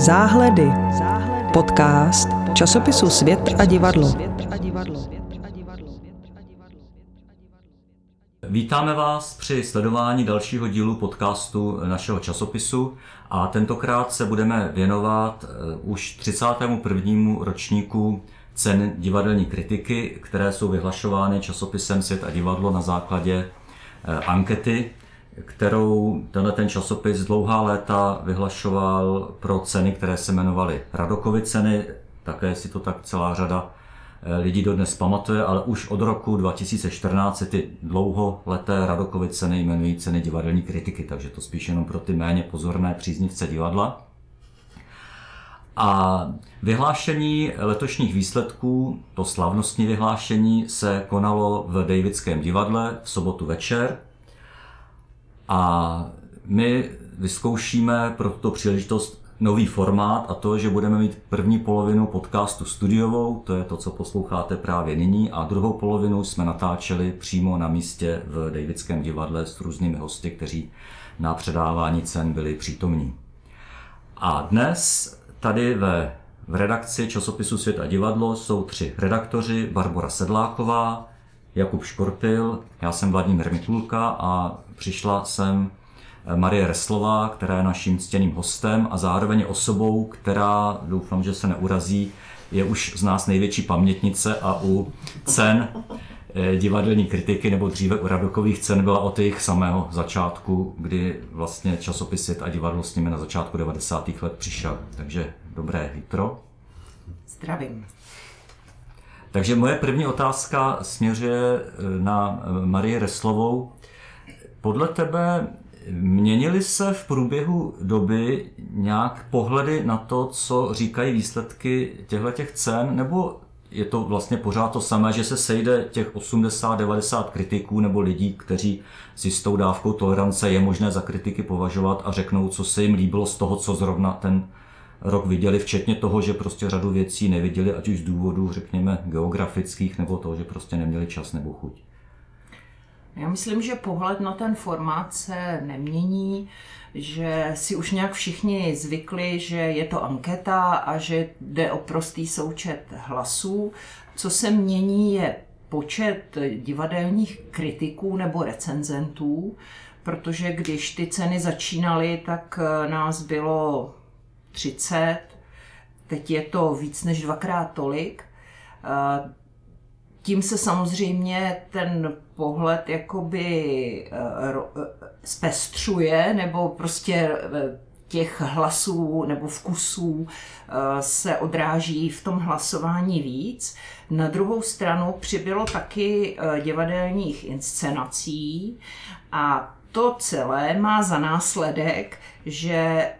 Záhledy. Podcast časopisu Svět a divadlo. Vítáme vás při sledování dalšího dílu podcastu našeho časopisu a tentokrát se budeme věnovat eh, už 31. ročníku cen divadelní kritiky, které jsou vyhlašovány časopisem Svět a divadlo na základě eh, ankety, kterou tenhle ten časopis dlouhá léta vyhlašoval pro ceny, které se jmenovaly Radokovy ceny, také si to tak celá řada eh, lidí dodnes pamatuje, ale už od roku 2014 se ty dlouholeté Radokovy ceny jmenují ceny divadelní kritiky, takže to spíš jenom pro ty méně pozorné příznivce divadla. A vyhlášení letošních výsledků, to slavnostní vyhlášení, se konalo v Davidském divadle v sobotu večer. A my vyzkoušíme pro tuto příležitost nový formát a to, že budeme mít první polovinu podcastu studiovou, to je to, co posloucháte právě nyní, a druhou polovinu jsme natáčeli přímo na místě v Davidském divadle s různými hosty, kteří na předávání cen byli přítomní. A dnes tady ve v redakci časopisu Svět a divadlo jsou tři redaktoři, Barbara Sedláková, Jakub Škorpil, já jsem Vladimír Mikulka a přišla jsem Marie Reslová, která je naším ctěným hostem a zároveň osobou, která, doufám, že se neurazí, je už z nás největší pamětnice a u cen eh, divadelní kritiky nebo dříve u Radokových cen byla od jejich samého začátku, kdy vlastně časopis Svět a divadlo s nimi na začátku 90. let přišel. Takže dobré jitro. Zdravím. Takže moje první otázka směřuje eh, na eh, Marie Reslovou. Podle tebe měnily se v průběhu doby nějak pohledy na to, co říkají výsledky těchto těch cen, nebo je to vlastně pořád to samé, že se sejde těch 80-90 kritiků nebo lidí, kteří s jistou dávkou tolerance je možné za kritiky považovat a řeknou, co se jim líbilo z toho, co zrovna ten rok viděli, včetně toho, že prostě řadu věcí neviděli, ať už z důvodů, řekněme, geografických, nebo toho, že prostě neměli čas nebo chuť. Já myslím, že pohled na ten formát se nemění, že si už nějak všichni zvykli, že je to anketa a že jde o prostý součet hlasů. Co se mění je počet divadelních kritiků nebo recenzentů, protože když ty ceny začínaly, tak nás bylo 30, teď je to víc než dvakrát tolik. Tím se samozřejmě ten pohled jakoby eh, eh, zpestřuje, nebo prostě eh, těch hlasů nebo vkusů se odráží v tom hlasování víc. Na druhou stranu přibylo taky divadelních inscenací a to celé má za následek, že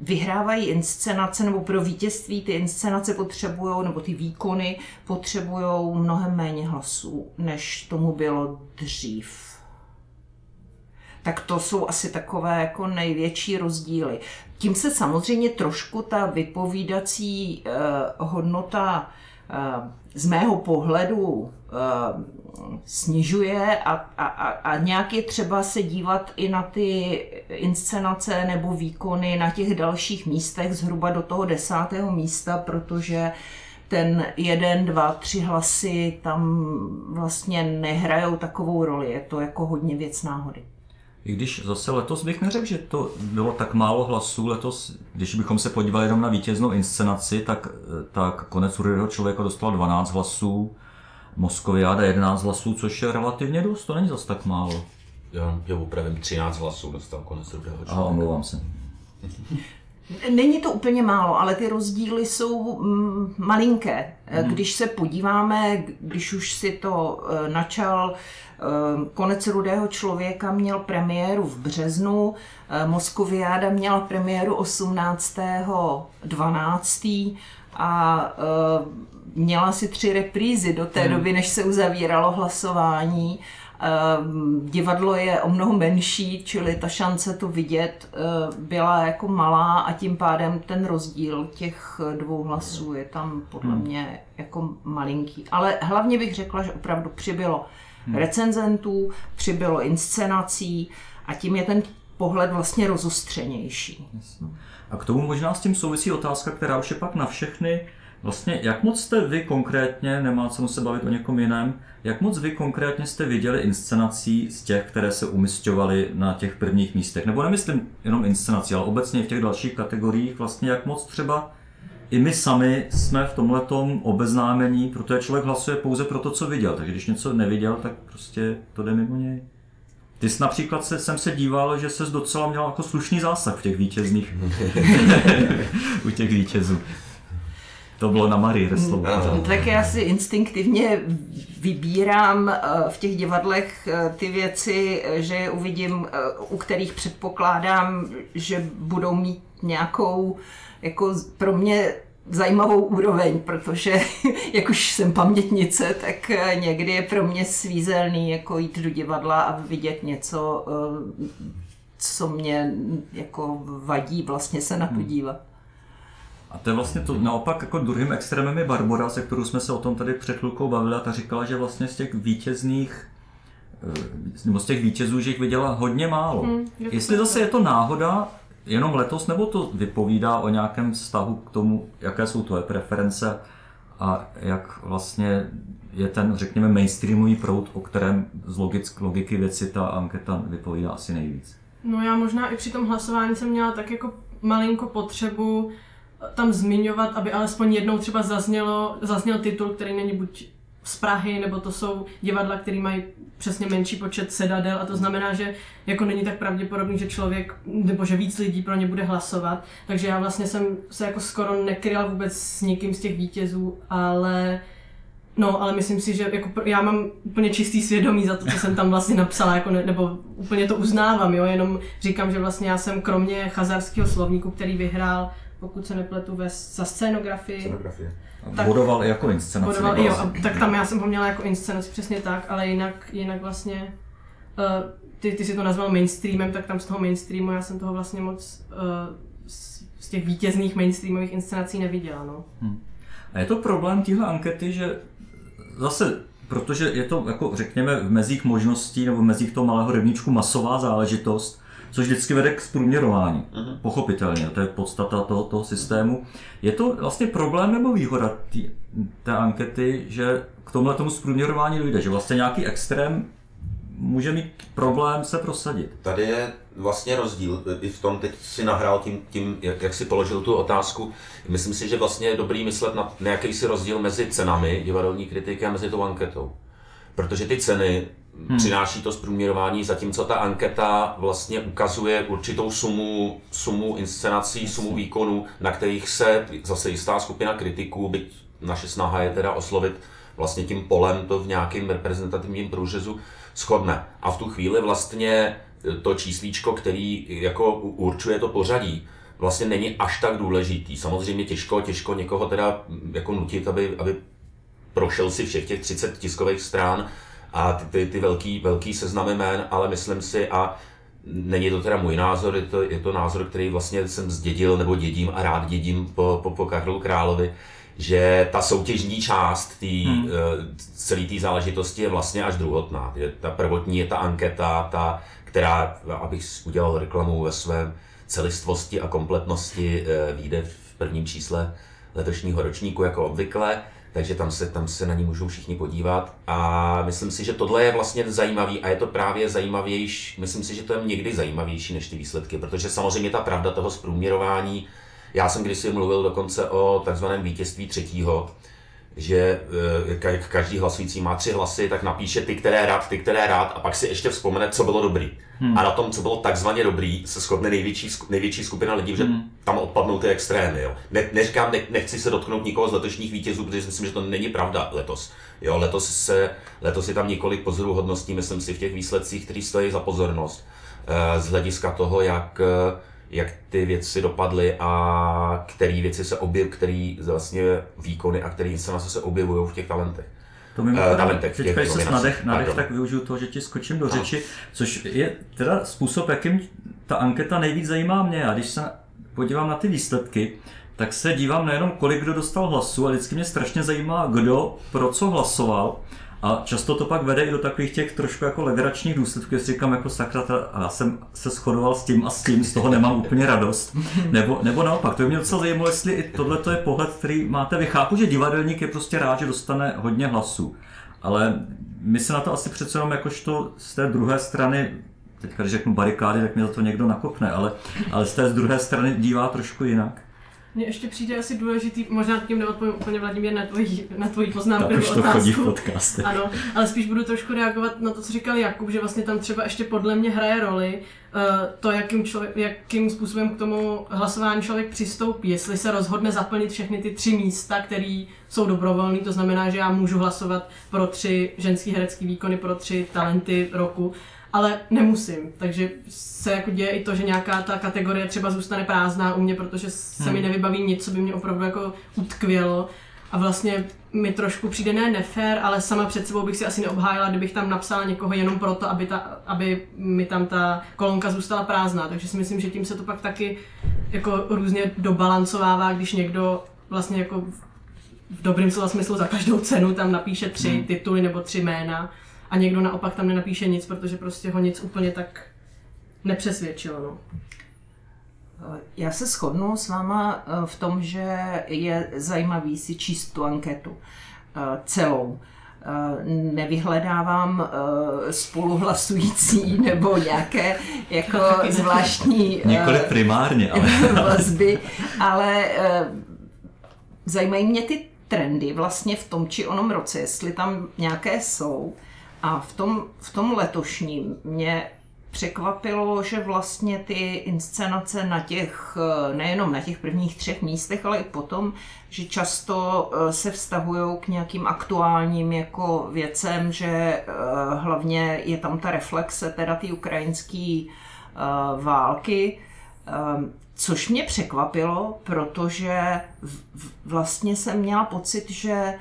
vyhrávají inscenace, nebo pro vítězství ty inscenace potřebují, nebo ty výkony potřebují mnohem méně hlasů, než tomu bylo dřív. Tak to jsou asi takové jako největší rozdíly. Tím se samozřejmě trošku ta vypovídací eh, hodnota eh, z mého pohledu eh, snižuje a, a, a nějak je třeba se dívat i na ty inscenace nebo výkony na těch dalších místech, zhruba do toho desátého místa, protože ten jeden, dva, tři hlasy tam vlastně nehrajou takovou roli. Je to jako hodně věc náhody. I když zase letos bych neřekl, že to bylo tak málo hlasů, letos, když bychom se podívali jenom na vítěznou inscenaci, tak, tak konec Rudého člověka dostal 12 hlasů, Moskoviáda 11 hlasů, což je relativně dost, to není zase tak málo. Já, já opravím 13 hlasů dostal konec Rudého člověka. A omlouvám se. Není to úplně málo, ale ty rozdíly jsou mm, malinké. Hmm. Když se podíváme, když už si to eh, načal, eh, konec Rudého člověka měl premiéru v březnu, eh, Moskoviáda měla premiéru 18.12. a měla si tři reprízy do té hmm. doby, než se uzavíralo hlasování. Ehm, divadlo je o mnoho menší, čili ta šance to vidět eh, byla jako malá a tím pádem ten rozdíl těch dvou hlasů je tam podle hmm. mě jako malinký. Ale hlavně bych řekla, že opravdu přibylo hmm. recenzentů, přibylo inscenací a tím je ten pohled vlastně rozostřenější. A k tomu možná s tím souvisí otázka, která už je pak na všechny. Vlastně, jak moc jste vy konkrétně, nemá cenu se bavit o někom jiném, jak moc vy konkrétně jste viděli inscenací z těch, které se umistovaly na těch prvních místech? Nebo nemyslím jenom inscenací, ale obecně v těch dalších kategoriích, vlastně jak moc třeba i my sami jsme v tomhletom obeznámení, protože člověk hlasuje pouze pro to, co viděl, takže když něco neviděl, tak prostě to jde mimo něj. Ty jsi například se, jsem se díval, že ses docela měl jako slušný zásah v těch vítězných, u těch vítězů. To bylo na Marii Reslovu. No, tak já si instinktivně vybírám eh, v těch divadlech eh, ty věci, eh, že uvidím, u kterých předpokládám, že budou mít nějakou jako pro mě zajímavou úroveň, protože jak už jsem pamětnice, tak někdy je pro mě svízelný jako jít do divadla a vidět něco, co mě jako vadí vlastně se na to hmm. dívat. A to je vlastně to naopak jako druhým extrémem je Barbora, se kterou jsme se o tom tady před chvilkou bavili a ta říkala, že vlastně z těch vítězných eh, nebo z těch vítězů, že jich viděla hodně málo. Hmm, Jestli zase je to náhoda, jenom letos, nebo to vypovídá o nějakém vztahu k tomu, jaké jsou tvoje preference a jak vlastně je ten, řekněme, mainstreamový proud, o kterém z logick, logiky věci ta anketa vypovídá asi nejvíc. No já možná i při tom hlasování jsem měla tak jako malinko potřebu tam zmiňovat, aby alespoň jednou třeba zaznělo, zazněl titul, který není buď z Prahy, nebo to jsou divadla, které mají přesně menší počet sedadel a to znamená, že jako není tak pravděpodobný, že člověk, nebo že víc lidí pro ně bude hlasovat. Takže já vlastně jsem se jako skoro nekryla vůbec s nikým z těch vítězů, ale No, ale myslím si, že jako já mám úplně čistý svědomí za to, co jsem tam vlastně napsala, jako ne, nebo úplně to uznávám, jo, jenom říkám, že vlastně já jsem kromě chazarského slovníku, který vyhrál pokud se nepletu, ve, za scénografii. Scenografie. Tak, bodoval i jako inscenaci. Bodoval, jo, a, tak tam já jsem ho měla jako inscenaci, přesně tak, ale jinak, jinak vlastně, uh, ty, ty si to nazval mainstreamem, tak tam z toho mainstreamu já jsem toho vlastně moc uh, z, z těch vítězných mainstreamových inscenací neviděla, no. Hmm. A je to problém téhle ankety, že zase protože je to, jako řekněme, v mezích možností nebo v mezích toho malého rybníčku masová záležitost, což vždycky vede k zprůměrování. Uh-huh. Pochopitelně, to je podstata toho, toho systému. Je to vlastně problém nebo výhoda tý, té ankety, že k tomhle tomu zprůměrování dojde, že vlastně nějaký extrém může mít problém se prosadit. Tady je vlastně rozdíl, i v tom teď si nahrál tím, tím jak, jak si položil tu otázku. Myslím si, že vlastně je dobrý myslet na nějaký si rozdíl mezi cenami divadelní kritiky a mezi tou anketou. Protože ty ceny hmm. přináší to zprůměrování, zatímco ta anketa vlastně ukazuje určitou sumu, sumu inscenací, sumu výkonů, na kterých se zase jistá skupina kritiků, byť naše snaha je teda oslovit vlastně tím polem to v nějakém reprezentativním průřezu shodne. A v tu chvíli vlastně to číslíčko, který jako určuje to pořadí, vlastně není až tak důležitý. Samozřejmě těžko, těžko někoho teda jako nutit, aby, aby prošel si všech těch 30 tiskových strán a ty, ty, ty velký, velký seznamy jmén, ale myslím si a není to teda můj názor, je to, je to názor, který vlastně jsem zdědil nebo dědím a rád dědím po, po, po Karlu Královi, že ta soutěžní část tý, hmm. Eh, celé té záležitosti je vlastně až druhotná. Ta prvotní je ta anketa, ta, která, abych udělal reklamu ve svém celistvosti a kompletnosti, eh, vyjde v prvním čísle letošního ročníku jako obvykle takže tam se, tam se na ní můžou všichni podívat. A myslím si, že tohle je vlastně zajímavý a je to právě zajímavější, myslím si, že to je někdy zajímavější než ty výsledky, protože samozřejmě ta pravda toho zprůměrování, já jsem kdysi mluvil dokonce o takzvaném vítězství třetího, že eh, každý hlasující má tři hlasy, tak napíše ty, které rád, ty, které rád a pak si ještě vzpomene, co bylo dobrý. Hmm. A na tom, co bylo takzvaně dobrý, se shodne největší, největší skupina lidí, že hmm. tam odpadnou ty extrémy. Jo. Ne, neříkám, ne, nechci se dotknout nikoho z letošních vítězů, protože si myslím, že to není pravda letos. Jo, letos, se, letos je tam několik pozoruhodností, myslím si, v těch výsledcích, které stojí za pozornost. Eh, z hlediska toho, jak eh, jak ty věci dopadly a které věci se objev, který vlastně výkony a které inscenace se objevují v těch talentech. To mi uh, talentech, teď, když se nadech, nadech tak využiju toho, že ti skočím do řeči, což je teda způsob, jakým ta anketa nejvíc zajímá mě. A když se podívám na ty výsledky, tak se dívám nejenom, kolik kdo dostal hlasu, ale vždycky mě strašně zajímá, kdo pro co hlasoval. A často to pak vede i do takových těch trošku jako legračních důsledků, jestli říkám jako sakra, a já jsem se shodoval s tím a s tím, z toho nemám úplně radost. Nebo, nebo naopak, to by mě docela zajímalo, jestli i tohle je pohled, který máte vy. Chápu, že divadelník je prostě rád, že dostane hodně hlasů. Ale my se na to asi přece jenom jakožto z té druhé strany teďka když řeknu barikády, tak mě za to někdo nakopne, ale, ale z té z druhé strany dívá trošku jinak. Mně ještě přijde asi důležitý, možná tím neodpovím úplně Vladimír na tvoji, na tvoji poznámku tak nebo to otázku. chodí v podcaste. Ano, ale spíš budu trošku reagovat na to, co říkal Jakub, že vlastně tam třeba ještě podle mě hraje roli uh, to, jakým, člověk, jakým způsobem k tomu hlasování člověk přistoupí. Jestli se rozhodne zaplnit všechny ty tři místa, které jsou dobrovolné, to znamená, že já můžu hlasovat pro tři ženský herecký výkony, pro tři talenty roku, ale nemusím. Takže se jako děje i to, že nějaká ta kategorie třeba zůstane prázdná u mě, protože se hmm. mi nevybaví nic, co by mě opravdu jako utkvělo. A vlastně mi trošku přijde ne nefér, ale sama před sebou bych si asi neobhájila, kdybych tam napsala někoho jenom proto, aby, ta, aby mi tam ta kolonka zůstala prázdná. Takže si myslím, že tím se to pak taky jako různě dobalancovává, když někdo vlastně jako v dobrém slova smyslu za každou cenu tam napíše tři hmm. tituly nebo tři jména a někdo naopak tam nenapíše nic, protože prostě ho nic úplně tak nepřesvědčilo. No. Já se shodnu s váma eh, v tom, že je zajímavý si číst tu anketu eh, celou. Eh, nevyhledávám spoluhlasující nebo nějaké jako zvláštní Několik primárně, ale... vazby, ale zajímají mě ty trendy vlastně v tom či onom roce, jestli tam nějaké jsou. A v tom, v tom letošním mě překvapilo, že vlastně ty inscenace na těch, nejenom na těch prvních třech místech, ale i potom, že často eh, se vztahují k nějakým aktuálním jako věcem, že eh, hlavně je tam ta reflexe teda ty ukrajinské eh, války, což mě překvapilo, protože vlastně jsem měla pocit, že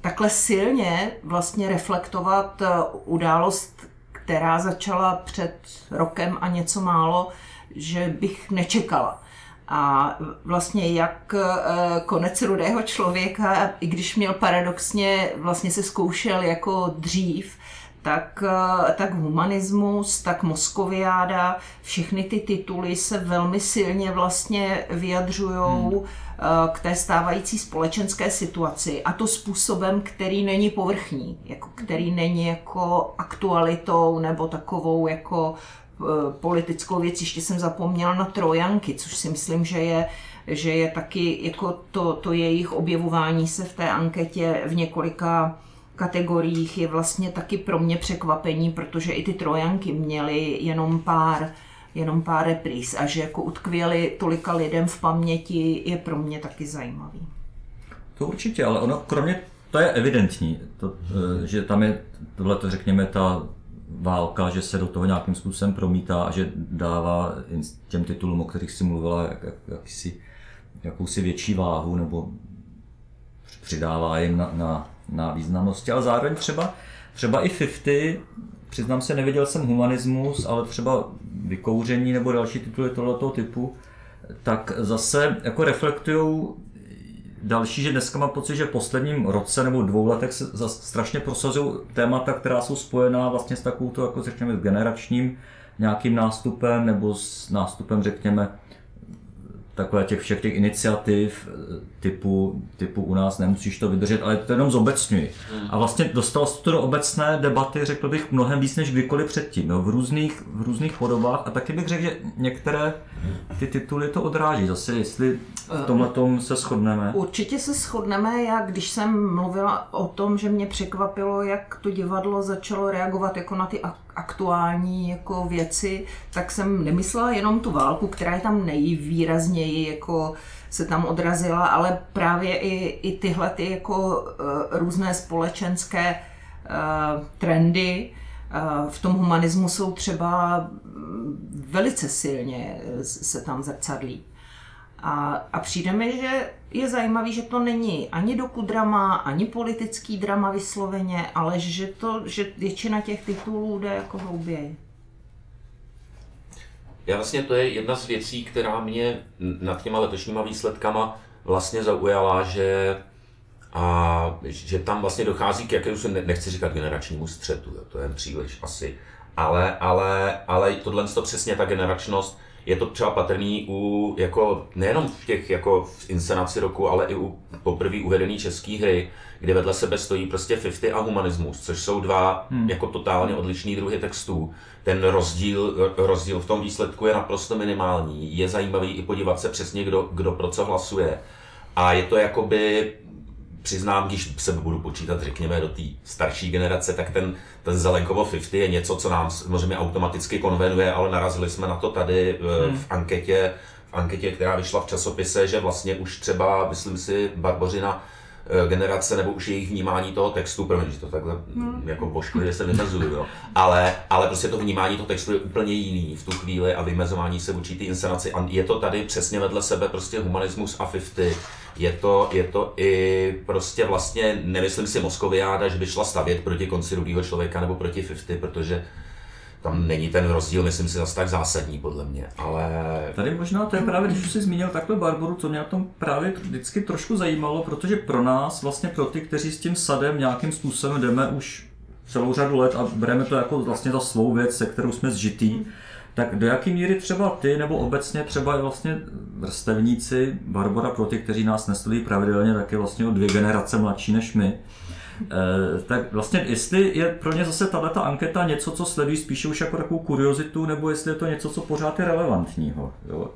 takhle silně vlastně reflektovat událost která začala před rokem a něco málo, že bych nečekala. A vlastně jak eh, konec rudého člověka, i když měl paradoxně, vlastně se zkoušel jako dřív, tak, eh, tak humanismus, tak Moskoviáda, všechny ty tituly se velmi silně vlastně vyjadřují hmm. Eh, k té stávající společenské situaci a to způsobem, který není povrchní, jako který není jako aktualitou nebo takovou jako eh, politickou věc. Ještě jsem zapomněla na Trojanky, což si myslím, že je že je taky jako to, to jejich objevování se v té anketě v několika kategoriích je vlastně taky pro mě překvapení, protože i ty trojanky měly jenom pár jenom pár repríz a že jako utkvěli tolika lidem v paměti je pro mě taky zajímavý. To určitě, ale ono kromě to je evidentní, to, eh, že tam je tohle, to řekněme, ta válka, že se do toho nějakým způsobem promítá a že dává těm titulům, o kterých si mluvila, jak, jak, jakýsi, jakousi větší váhu nebo přidává jim na, na, na významnosti, ale zároveň třeba, třeba i 50 přiznám se, neviděl jsem humanismus, ale třeba vykouření nebo další tituly tohoto typu, tak zase jako reflektují další, že dneska mám pocit, že v posledním roce nebo dvou letech se strašně prosazují témata, která jsou spojená vlastně s takovou, jako řekněme, generačním nějakým nástupem nebo s nástupem, řekněme, takové těch všech těch iniciativ typu, typu u nás nemusíš to vydržet, ale to jenom zobecňuji. Hmm. A vlastně dostal se to do obecné debaty, řekl bych, mnohem víc než kdykoliv předtím, no, v, různých, v různých podobách a taky bych řekl, že některé ty tituly to odráží. Zase, jestli v tomhle tom se shodneme. Určitě se shodneme. Já, když jsem mluvila o tom, že mě překvapilo, jak to divadlo začalo reagovat jako na ty aktuální jako věci, tak jsem nemyslela jenom tu válku, která je tam nejvýrazněji jako se tam odrazila, ale právě i, i tyhle ty jako uh, různé společenské uh, trendy uh, v tom humanismu jsou třeba mm, velice silně se tam zrcadlí. A, a přijde mi, že je zajímavý, že to není ani dokudrama, ani politický drama vysloveně, ale že, to, že většina těch titulů jde jako hlouběji. Já vlastně to je jedna z věcí, která mě nad těma letošníma výsledkama vlastně zaujala, že a že tam vlastně dochází k jakému, nechci říkat generačnímu střetu, jo, to je příliš asi, ale, ale, ale tohle to přesně ta generačnost, je to třeba patrný u, jako, nejenom v těch jako v inscenaci roku, ale i u poprvé uvedené české hry, kde vedle sebe stojí prostě 50 a humanismus, což jsou dva hmm. jako totálně odlišný druhy textů. Ten rozdíl, rozdíl v tom výsledku je naprosto minimální. Je zajímavý i podívat se přesně, kdo, kdo pro co hlasuje. A je to jakoby přiznám, když se budu počítat, řekněme, do té starší generace, tak ten, ten Zelenkovo 50 je něco, co nám samozřejmě automaticky konvenuje, ale narazili jsme na to tady v, hmm. v anketě, v anketě, která vyšla v časopise, že vlastně už třeba, myslím si, Barbořina Eh, generace nebo už jejich vnímání toho textu, promiň, že to takhle hmm. jako poškodí, že se vymezuju, jo. Ale, ale prostě to vnímání toho textu je úplně jiný v tu chvíli a vymezování se vůči té inscenaci. A je to tady přesně vedle sebe prostě humanismus a 50. Je to, je to i prostě vlastně, nemyslím si Moskoviáda, že by šla stavět proti konci rudého člověka nebo proti 50, protože tam není ten rozdíl, myslím si, zase tak zásadní podle mě, ale... Tady možná to je právě, když jsi zmínil takhle Barboru, co mě na tom právě vždycky trošku zajímalo, protože pro nás, vlastně pro ty, kteří s tím sadem nějakým způsobem jdeme už celou řadu let a bereme to jako vlastně za svou věc, se kterou jsme zžitý, tak do jaký míry třeba ty, nebo obecně třeba vlastně vrstevníci, Barbara pro ty, kteří nás nesledují pravidelně, tak je vlastně o dvě generace mladší než my, Eh, tak vlastně jestli je pro ně zase tato anketa něco, co sledují spíše už jako takovou kuriozitu, nebo jestli je to něco, co pořád je relevantního. Jo?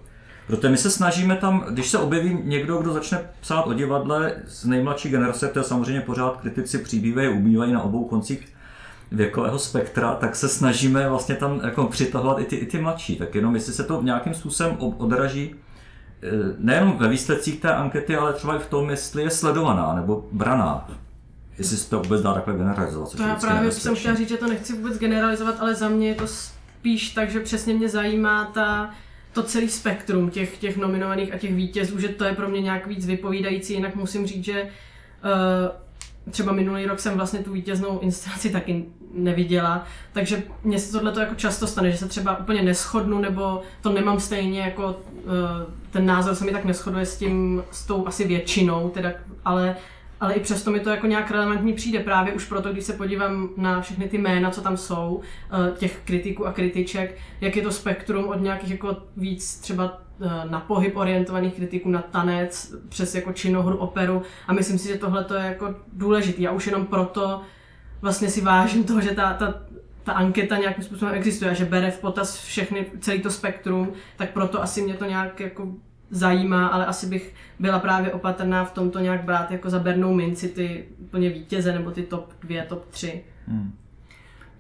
Protože my se snažíme tam, když se objeví někdo, kdo začne psát o divadle z nejmladší generace, to je samozřejmě pořád kritici přibývají, ubývají na obou koncích věkového spektra, tak se snažíme vlastně tam jako přitahovat i ty, i ty mladší. Tak jenom jestli se to nějakým způsobem odraží eh, nejen ve výsledcích té ankety, ale třeba i v tom, jestli je sledovaná nebo braná jestli se to vůbec dá takhle generalizovat. To já právě jsem chtěla říct, že to nechci vůbec generalizovat, ale za mě je to spíš tak, že přesně mě zajímá ta, to celý spektrum těch, těch nominovaných a těch vítězů, že to je pro mě nějak víc vypovídající, jinak musím říct, že uh, třeba minulý rok jsem vlastně tu vítěznou inscenaci taky neviděla, takže mně se tohle jako často stane, že se třeba úplně neschodnu, nebo to nemám stejně jako uh, ten názor se mi tak neschoduje s tím, s tou asi většinou, teda, ale ale i přesto mi to jako nějak relevantní přijde. Právě už proto, když se podívám na všechny ty jména, co tam jsou, eh, těch kritiků a kritiček, jak je to spektrum od nějakých jako víc třeba eh, na pohyb orientovaných kritiků, na tanec, přes jako činohru, operu. A myslím si, že tohle to je jako důležité. A už jenom proto vlastně si vážím toho, že ta, ta, ta anketa nějakým způsobem existuje a že bere v potaz všechny, celý to spektrum, tak proto asi mě to nějak jako zajímá, ale asi bych byla právě opatrná v tomto nějak brát jako za bernou minci ty úplně vítěze nebo ty top dvě, top tři. Hmm.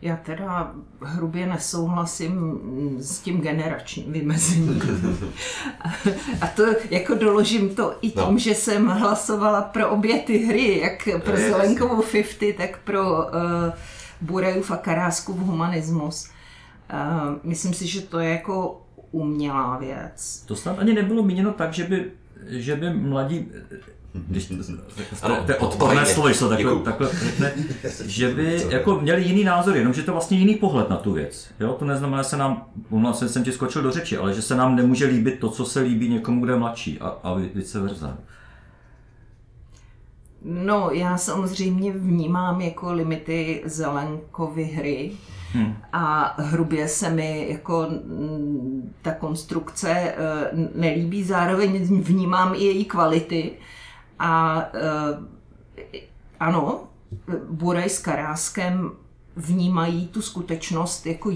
Já teda hrubě nesouhlasím s tím generačním vymezením. A to jako doložím to i tím, no. že jsem hlasovala pro obě ty hry, jak pro Zelenkovou 50, tak pro uh, Burejův a Karáskův humanismus. Uh, myslím si, že to je jako umělá věc. To snad ani nebylo míněno tak, že by, že by mladí když ano, to je odporné slovo, že takhle, takhle řekne, že by jako měli jiný názor, jenomže to vlastně jiný pohled na tu věc. Jo? To neznamená, že se nám, vlastně jsem ti skočil do řeči, ale že se nám nemůže líbit to, co se líbí někomu, kdo je mladší a, a vice versa. No, já samozřejmě vnímám jako limity Zelenkovy hry, Hmm. A hrubě se mi jako ta konstrukce eh, nelíbí, zároveň vnímám i její kvality. A eh, ano, Buraj s Karáskem vnímají tu skutečnost jako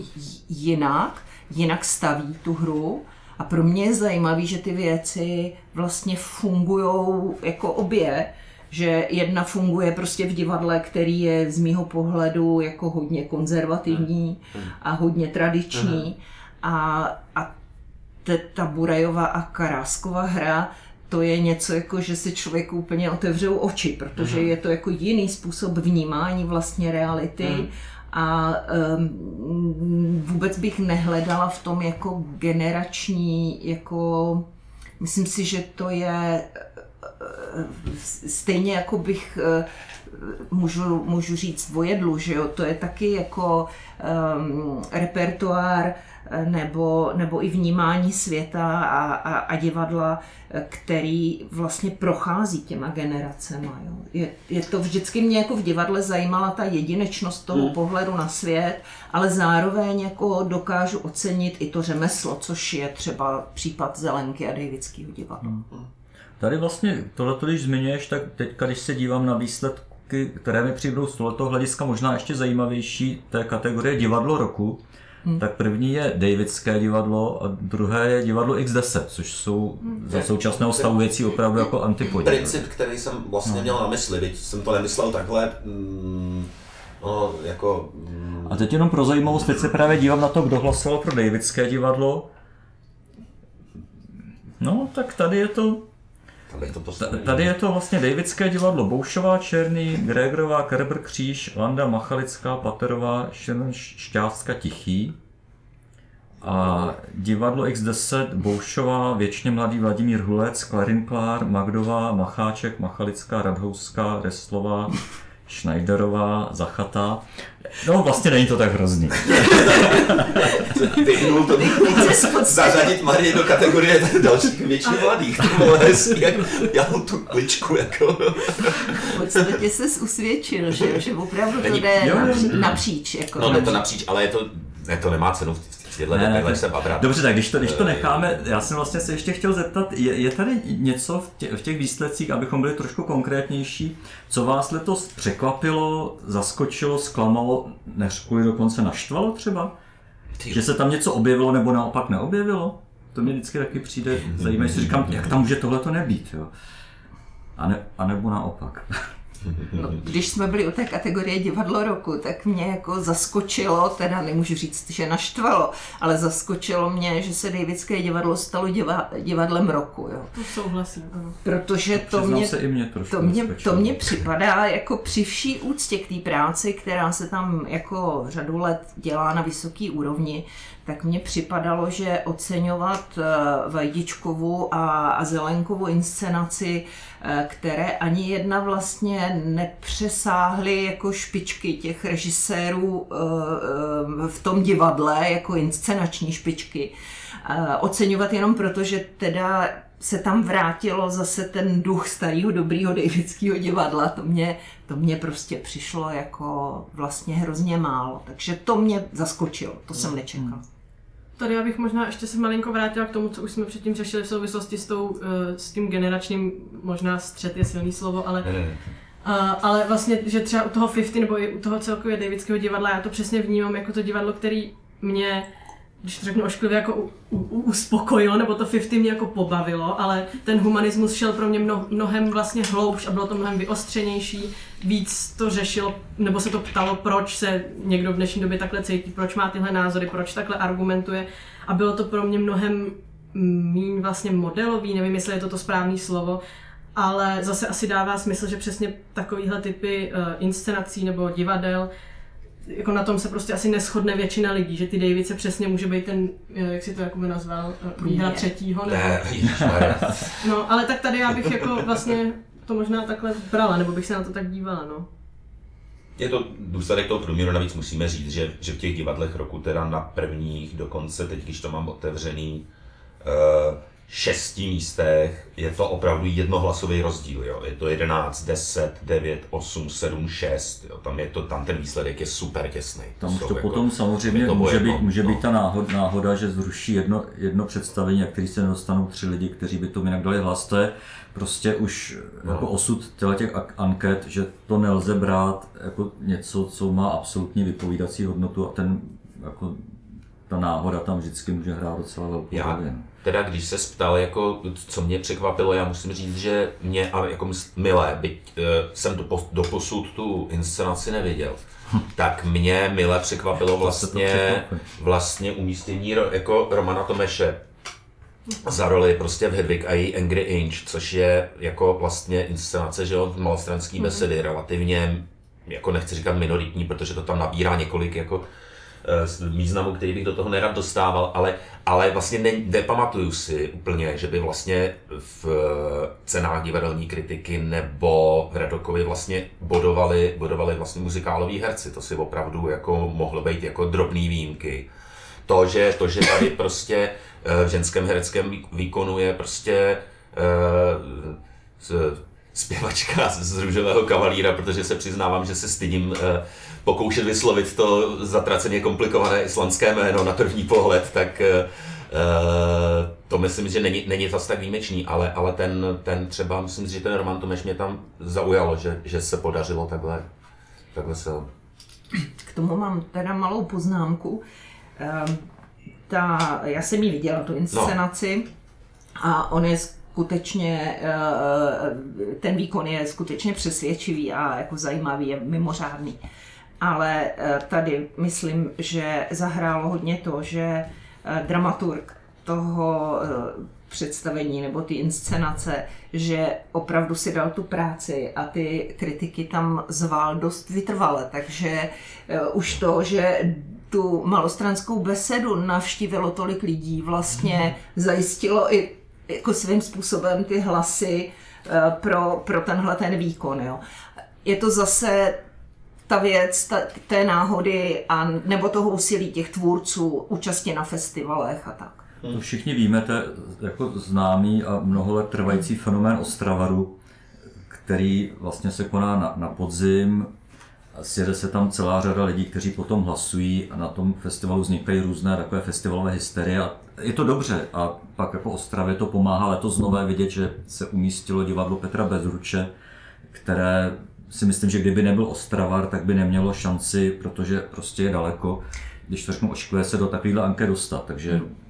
jinak, jinak staví tu hru. A pro mě je zajímavé, že ty věci vlastně fungují jako obě. Že jedna funguje prostě v divadle, který je z mýho pohledu jako hodně konzervativní a hodně tradiční. A, a ta Burajová a Karáskova hra to je něco jako, že si člověk úplně otevřou oči, protože je to jako jiný způsob vnímání vlastně reality a um, vůbec bych nehledala v tom jako generační, jako myslím si, že to je stejně jako bych eh, můžu, můžu říct vojedlu, že jo, to je taky jako um, repertoár nebo, nebo i vnímání světa a, a, a divadla, který vlastně prochází těma generacema. Jo. Je, je to vždycky mě jako v divadle zajímala ta jedinečnost toho hmm. pohledu na svět, ale zároveň jako dokážu ocenit i to řemeslo, což je třeba případ Zelenky a Davidského divadla. Hmm. Tady vlastně tohle, když zmiňuješ, tak teďka, když se dívám na výsledky, které mi přijdou z tohoto hlediska možná ještě zajímavější, té kategorie divadlo roku, Hmm. Tak první je Davidské divadlo a druhé je divadlo X10, což jsou hmm. za současného stavu věcí opravdu jako antipodí. Princip, který jsem vlastně no. měl na mysli, teď jsem to nemyslel takhle, mm, no, jako... Mm. A teď jenom pro zajímavost, teď se právě dívám na to, kdo hlasoval pro Davidské divadlo. No, tak tady je to Tady je to vlastně Davidské divadlo Boušová, Černý, Gregorová, Kerber, Kříž, Landa, Machalická, Paterová, Šťástka, Tichý. A divadlo X10 Boušová, Věčně mladý Vladimír Hulec, Klarinklár, Magdová, Macháček, Machalická, Radhouská, Reslová, Schneiderová, Zachata. No vlastně není to tak hrozný. Vyhnul to zařadit Marie do kategorie dalších většině mladých. To bylo hezký, jak já tu kličku. Jako. V podstatě se usvědčil, že, že opravdu to jde napříč. Jako no, jde to napříč, ale je to, ne, to nemá cenu tyhle ne, ne, se babrat. Dobře, tak když to, když to eh, necháme, já jsem vlastně se ještě chtěl zeptat, je, je tady něco v, tě, v těch výsledcích, abychom byli trošku konkrétnější, co vás letos překvapilo, zaskočilo, zklamalo, než kvůli dokonce naštvalo třeba? Ty. Že se tam něco objevilo nebo naopak neobjevilo? To mě vždycky taky přijde zajímavé, si říkám, jak tam může tohle to nebýt, jo? A, ne, a nebo naopak. No, když jsme byli u té kategorie divadlo roku, tak mě jako zaskočilo, teda nemůžu říct, že naštvalo, ale zaskočilo mě, že se Davidské divadlo stalo diva, divadlem roku. Jo. To souhlasím, ano. Protože to, mě, se i mě, to, mě, to mě připadá jako při vší úctě k té práci, která se tam jako řadu let dělá na vysoký úrovni, tak mně připadalo, že oceňovat eh, Vajdičkovu a, Zelenkovu inscenaci, eh, které ani jedna vlastně nepřesáhly jako špičky těch režisérů eh, v tom divadle, jako inscenační špičky, oceňovat jenom proto, že teda se tam vrátilo zase ten duch starého dobrýho Davidského divadla, to mě, to mě prostě přišlo jako vlastně hrozně málo. Takže to mě zaskočilo, to jsem nečekal. Tady já bych možná ještě se malinko vrátila k tomu, co už jsme předtím řešili v souvislosti s, tou, eh, s tím generačním, možná střet je silný slovo, ale, ne, ne, ne. Uh, ale vlastně, že třeba u toho 50 nebo i u toho celkově Davidského divadla, já to přesně vnímám jako to divadlo, který mě když to řeknu ošklivě, jako u, u, uspokojilo, nebo to 50 mě jako pobavilo, ale ten humanismus šel pro mě mno, mnohem vlastně hloubš a bylo to mnohem vyostřenější, víc to řešilo, nebo se to ptalo, proč se někdo v dnešní době takhle cítí, proč má tyhle názory, proč takhle argumentuje. A bylo to pro mě mnohem míň vlastně modelový, nevím, jestli je to to správné slovo, ale zase asi dává smysl, že přesně takovýhle typy uh, inscenací nebo divadel jako na tom se prostě asi neschodne většina lidí, že ty Davice přesně může být ten, eh, jak si to jako nazval, eh, výhra třetího. Nebo... Ne, no, ale tak tady já bych jako vlastně to možná takhle brala, nebo bych se na to tak dívala, no. Je to důsledek toho průměru, navíc musíme říct, že, že v těch divadlech roku teda na prvních dokonce, teď když to mám otevřený, uh, šesti místech je to opravdu jednohlasový rozdíl. Jo. Je to 11, 10, 9, 8, 7, 6. Jo. Tam, je to, tam ten výsledek je super těsný. Tam už to jako, potom samozřejmě to může, být, může no. být ta náhod, náhoda, že zruší jedno, jedno představení, a který se nedostanou tři lidi, kteří by to jinak dali hlas. To je prostě už no. jako osud těch anket, že to nelze brát jako něco, co má absolutní vypovídací hodnotu a ten jako ta náhoda tam vždycky může hrát docela velkou roli teda když se ptal, jako, co mě překvapilo, já musím říct, že mě, a jako milé, byť uh, jsem do, do posud tu inscenaci neviděl, hm. tak mě milé překvapilo vlastně, vlastně umístění jako Romana Tomeše za roli prostě v Hedwig a její Angry Inch, což je jako vlastně inscenace, že jo, malostranský mhm. besedy, mm-hmm. relativně, jako nechci říkat minoritní, protože to tam nabírá několik jako významu, který bych do toho nerad dostával, ale, ale vlastně ne, nepamatuju si úplně, že by vlastně v cenách divadelní kritiky nebo v Radokovi vlastně bodovali, bodovali vlastně muzikáloví herci. To si opravdu jako mohlo být jako drobný výjimky. To, že, to, že tady prostě v ženském hereckém výkonu je prostě zpěvačka z Růžového kavalíra, protože se přiznávám, že se stydím eh, pokoušet vyslovit to zatraceně komplikované islandské jméno na první pohled, tak eh, eh, to myslím, že není, není zase tak výjimečný, ale, ale ten, ten třeba, myslím, že ten Roman Tomeš mě tam zaujalo, že, že se podařilo takhle, takhle se. K tomu mám teda malou poznámku. Ta, já jsem ji viděla, tu inscenaci, no. a on je skutečně, eh, ten výkon je skutečně přesvědčivý a jako zajímavý, je mimořádný. Ale eh, tady myslím, že zahrálo hodně to, že eh, dramaturg toho představení nebo ty inscenace, že opravdu si dal tu práci a ty kritiky tam zval dost vytrvale, takže už to, že tu malostranskou besedu navštívilo tolik lidí, vlastně zajistilo i jako svým způsobem ty hlasy eh, pro, pro tenhle ten výkon. Jo. Je to zase ta věc ta, té náhody a nebo toho úsilí těch tvůrců účastě na festivalech a tak. To všichni víme, to je jako známý a mnoho let trvající fenomén Ostravaru, který vlastně se koná na, na podzim, sjede se tam celá řada lidí, kteří potom hlasují a na tom festivalu vznikají různé takové festivalové hysterie. Je to dobře. A pak jako Ostravě to pomáhá letos nové vidět, že se umístilo divadlo Petra Bezruče, které si myslím, že kdyby nebyl Ostravar, tak by nemělo šanci, protože prostě je daleko, když to řeknu, očkuje se do takovýhle anke dostat, takže hmm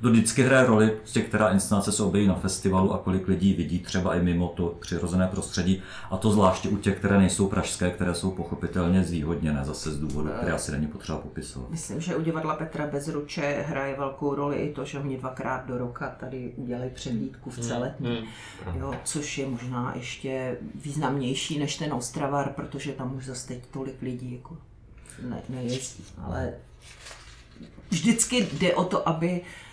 to vždycky hraje roli, prostě, která inscenace se objeví na festivalu a kolik lidí vidí třeba i mimo to přirozené prostředí. A to zvláště u těch, které nejsou pražské, které jsou pochopitelně zvýhodněné zase z důvodu, které asi není potřeba popisovat. Myslím, že u divadla Petra Bezruče hraje velkou roli i to, že oni dvakrát do roka tady udělali předlídku v celé, hmm. hmm. jo, což je možná ještě významnější než ten Ostravar, protože tam už zase teď tolik lidí jako ne, nejezdí. Ale vždycky jde o to, aby Eh,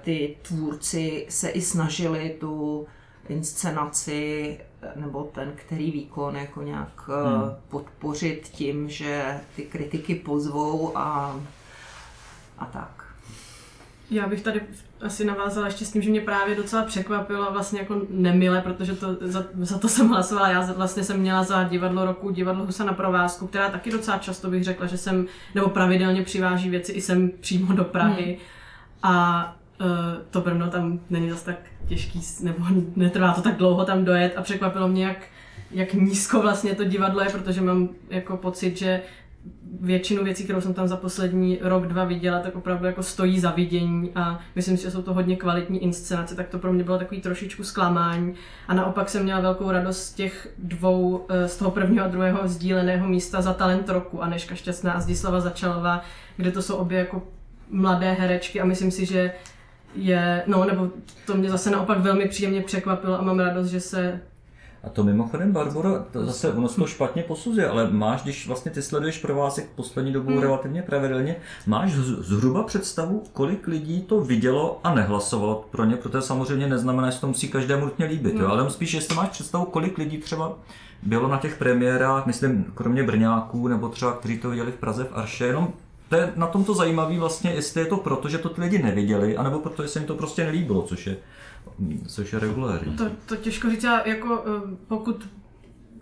ty tvůrci se i snažili tu inscenaci eh, nebo ten, který výkon jako nějak eh, hmm. podpořit tím, že ty kritiky pozvou a, a tak. Já bych tady asi navázala ještě s tím, že mě právě docela překvapilo vlastně jako nemile, protože to, za, za to jsem hlasovala. Já vlastně jsem měla za divadlo roku divadlo Husa na provázku, která taky docela často bych řekla, že jsem, nebo pravidelně přiváží věci i sem přímo do Prahy. Hmm a uh, to Brno tam není zase tak těžký, nebo netrvá to tak dlouho tam dojet. A překvapilo mě, jak, jak nízko vlastně to divadlo je, protože mám jako pocit, že většinu věcí, kterou jsem tam za poslední rok, dva viděla, tak opravdu jako stojí za vidění. A myslím si, že jsou to hodně kvalitní inscenace, tak to pro mě bylo takový trošičku zklamání. A naopak jsem měla velkou radost z těch dvou, eh, z toho prvního a druhého sdíleného místa za talent roku, Aneška Šťastná a Zdislava Začalová, kde to jsou obě jako mladé herečky a myslím si, že je, no nebo to mě zase naopak velmi příjemně překvapilo a mám radost, že se a to mimochodem, Barbara, to zase ono to špatně posuzuje, ale máš, když vlastně ty sleduješ provázek poslední dobu hmm. relativně pravidelně, máš zhruba představu, kolik lidí to vidělo a nehlasovalo pro ně, protože samozřejmě neznamená, že to musí každému nutně líbit, hmm. jo? ale spíš, jestli máš představu, kolik lidí třeba bylo na těch premiérách, myslím, kromě Brňáků, nebo třeba, kteří to viděli v Praze v Arše, jenom to je na tomto zajímavé vlastně, jestli je to proto, že to ty lidi neviděli, anebo proto, že se jim to prostě nelíbilo, což je, což je regulární. To, to těžko říct, já jako eh, pokud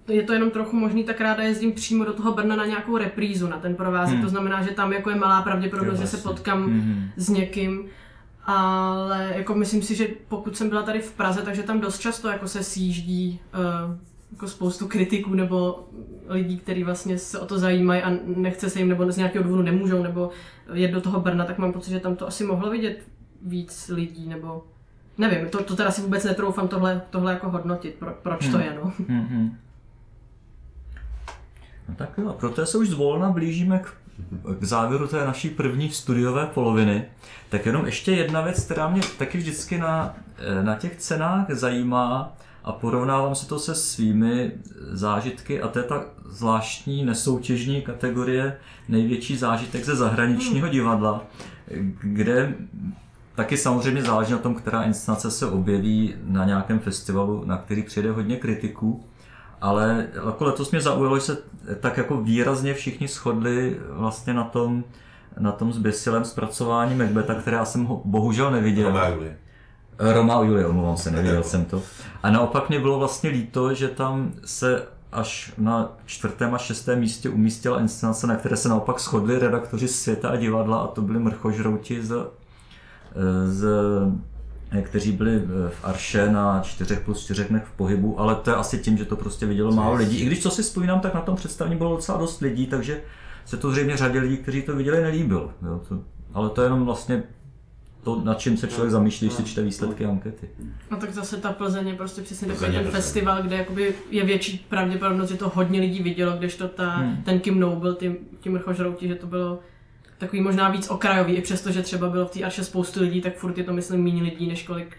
je to jenom trochu možný, tak ráda jezdím přímo do toho Brna na nějakou reprízu na ten provázek. Hmm. To znamená, že tam jako je malá pravděpodobnost, že se potkám hmm. s někým. Ale jako myslím si, že pokud jsem byla tady v Praze, takže tam dost často jako se sjíždí uh, jako spoustu kritiků nebo lidí, kteří vlastně se o to zajímají a nechce se jim nebo z nějakého důvodu nemůžou nebo jet do toho Brna, tak mám pocit, že tam to asi mohlo vidět víc lidí nebo nevím, to, to teda si vůbec netroufám tohle, tohle jako hodnotit, pro, proč hmm. to je, no. Hmm, hmm. No tak jo, proto se už zvolna blížíme k, k závěru té naší první studiové poloviny. Tak jenom ještě jedna věc, která mě taky vždycky na, na těch cenách zajímá, a porovnávám si to se svými zážitky a to je ta zvláštní nesoutěžní kategorie největší zážitek ze zahraničního divadla, kde taky samozřejmě záleží na tom, která inscenace se objeví na nějakém festivalu, na který přijde hodně kritiků. Ale jako letos mě zaujalo, že se tak jako výrazně všichni shodli vlastně na tom, na tom zběsilém zpracování Macbeta, které já jsem ho bohužel neviděl. Romeo a Julie. Romeo a Julie, omlouvám se, neviděl jsem to. A naopak mě bylo vlastně líto, že tam se až na čtvrtém a šestém místě umístila inscenace, na které se naopak shodli redaktoři světa a divadla a to byli mrchožrouti z, z kteří byli v Arše na 4 plus 4 dnech v pohybu, ale to je asi tím, že to prostě vidělo málo lidí. I když co si vzpomínám, tak na tom představení bylo docela dost lidí, takže se to zřejmě řadě lidí, kteří to viděli, nelíbil. Jo, to, ale to je jenom vlastně to, nad čím se člověk zamýšlí, když si čte výsledky ankety. No tak zase ta Plzeň je prostě přesně takový ten festival, kde jakoby je větší pravděpodobnost, že to hodně lidí vidělo, kdežto ta, hmm. ten Kim Noble, ty, ti mrchožrouti, že to bylo takový možná víc okrajový, i přesto, že třeba bylo v té Arše spoustu lidí, tak furt je to myslím méně lidí, než kolik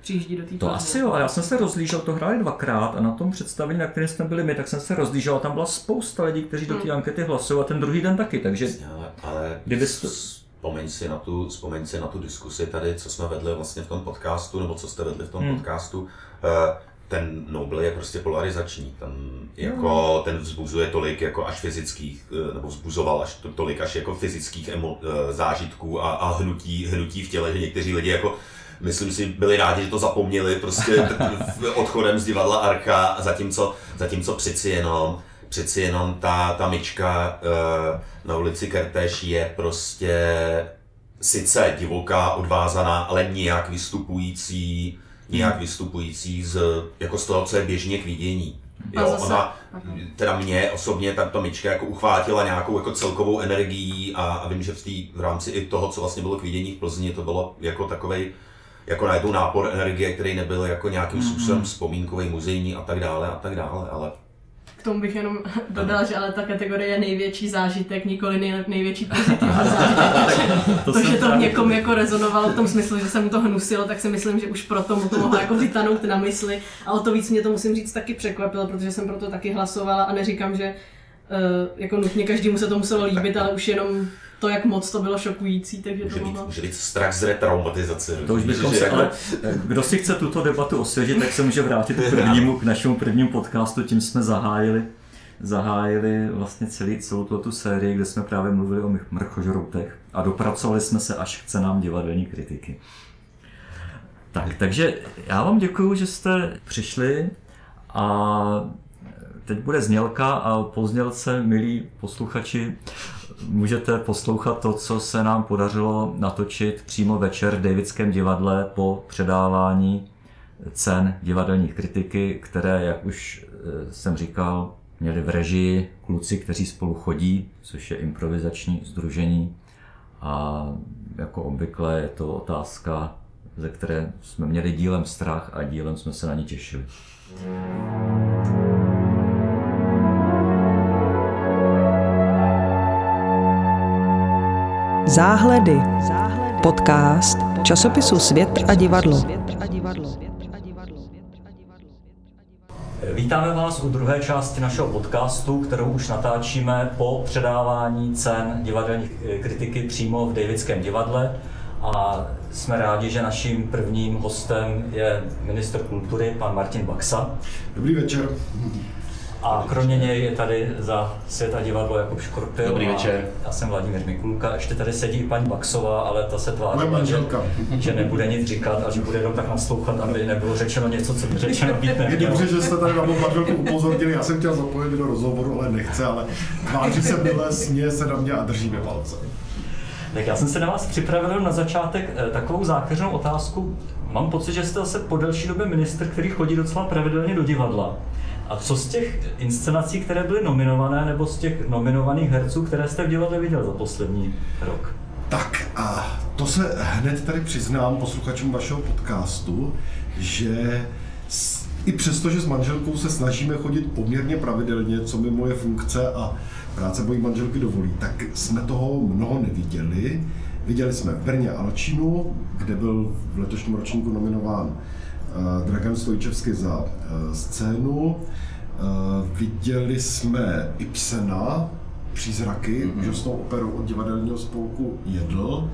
přijíždí do té To asi jo, a já jsem se rozlížel, to hráli dvakrát a na tom představení, na kterém jsme byli my, tak jsem se rozlížel a tam byla spousta lidí, kteří do té ankety hlasují a ten druhý den taky, takže Ale, ale Kdybys to- vzpomeň, si na tu, vzpomeň si na tu diskusi tady, co jsme vedli vlastně v tom podcastu, nebo co jste vedli v tom Hmm. podcastu. Eh, Ten Noble je prostě polarizační. Ten, jako, ten vzbuzuje tolik jako až fyzických, eh, nebo vzbuzoval až to, tolik až jako fyzických emo, eh, zážitků a, a hnutí, hnutí v těle, že někteří lidi jako myslím si, byli rádi, že to zapomněli prostě odchodem z divadla Arka, a zatímco, zatímco přeci jenom, přeci jenom ta, ta myčka eh, na ulici Kertéš je prostě sice divoká, odvázaná, ale nijak vystupující, nijak vystupující z, jako z toho, co je běžně k vidění. Jo, zase- ona, teda mě osobně ta, ta myčka jako uchvátila nějakou jako celkovou energií a, a vím, že v, tý, v rámci i toho, co vlastně bylo k vidění v Plzni, to bylo jako takovej jako najednou nápor energie, který nebyl jako nějakým způsobem vzpomínkový, muzejní a tak dále a tak dále, ale tomu bych jenom dodal, že ale ta kategorie je největší zážitek, nikoli nej, největší pozitivní zážitek. to To, že to v někom jako rezonovalo v tom smyslu, že se mu to hnusilo, tak si myslím, že už proto mu to mohlo jako vytanout na mysli. A o to víc mě to musím říct taky překvapilo, protože jsem proto taky hlasovala a neříkám, že uh, jako nutně každému se to muselo líbit, ale už jenom to, jak moc to bylo šokující, takže může to být, může být strach z retraumatizace. To už bychom se, ale eh, kdo si chce tuto debatu osvěžit, tak se může vrátit k prvnímu, k našemu prvnímu podcastu, tím jsme zahájili, zahájili vlastně celý, celou tuto sérii, kde jsme právě mluvili o mrch- mrchožroutech a dopracovali jsme se až k cenám divadelní kritiky. Tak, takže já vám děkuji, že jste přišli a teď bude znělka a po znělce, milí posluchači, můžete poslouchat to, co se nám podařilo natočit přímo večer v Davidském divadle po předávání cen divadelní kritiky, které, jak už eh, jsem říkal, měli v režii kluci, kteří spolu chodí, což je improvizační združení. A jako obvykle je to otázka, ze které jsme měli dílem strach a dílem jsme se na ní těšili. Záhledy. Podcast časopisu Svět a divadlo. Vítáme vás u druhé části našeho podcastu, kterou už natáčíme po předávání cen divadelní kritiky přímo v Davidském divadle. A jsme rádi, že naším prvním hostem je ministr kultury, pan Martin Baxa. Dobrý večer. A kromě něj je tady za svět a divadlo Jakub Škorpil. Dobrý a večer. Já jsem Vladimír Mikulka. Ještě tady sedí i paní Baxová, ale ta se tváří, že, že nebude nic říkat a že bude jenom tak naslouchat, aby nebylo řečeno něco, co by řečeno být Je nemělo. dobře, že jste tady na mou manželku upozornili, já jsem chtěl zapojit do rozhovoru, ale nechce, ale tváří se milé, směje se na mě a drží mi palce. Tak já jsem se na vás připravil na začátek eh, takovou zákeřnou otázku. Mám pocit, že jste zase po delší době ministr, který chodí docela pravidelně do divadla. A co z těch inscenací, které byly nominované, nebo z těch nominovaných herců, které jste v divadle viděl za poslední rok? Tak a to se hned tady přiznám posluchačům vašeho podcastu, že s- i přesto, že s manželkou se snažíme chodit poměrně pravidelně, co mi moje funkce a práce mojí manželky dovolí, tak jsme toho mnoho neviděli. Viděli jsme v Brně Alčínu, kde byl v letošním ročníku nominován Dragan Stojčevsky za scénu. Viděli jsme Ibsena, Přízraky, mm-hmm. úžasnou operu od divadelního spolku Jedl.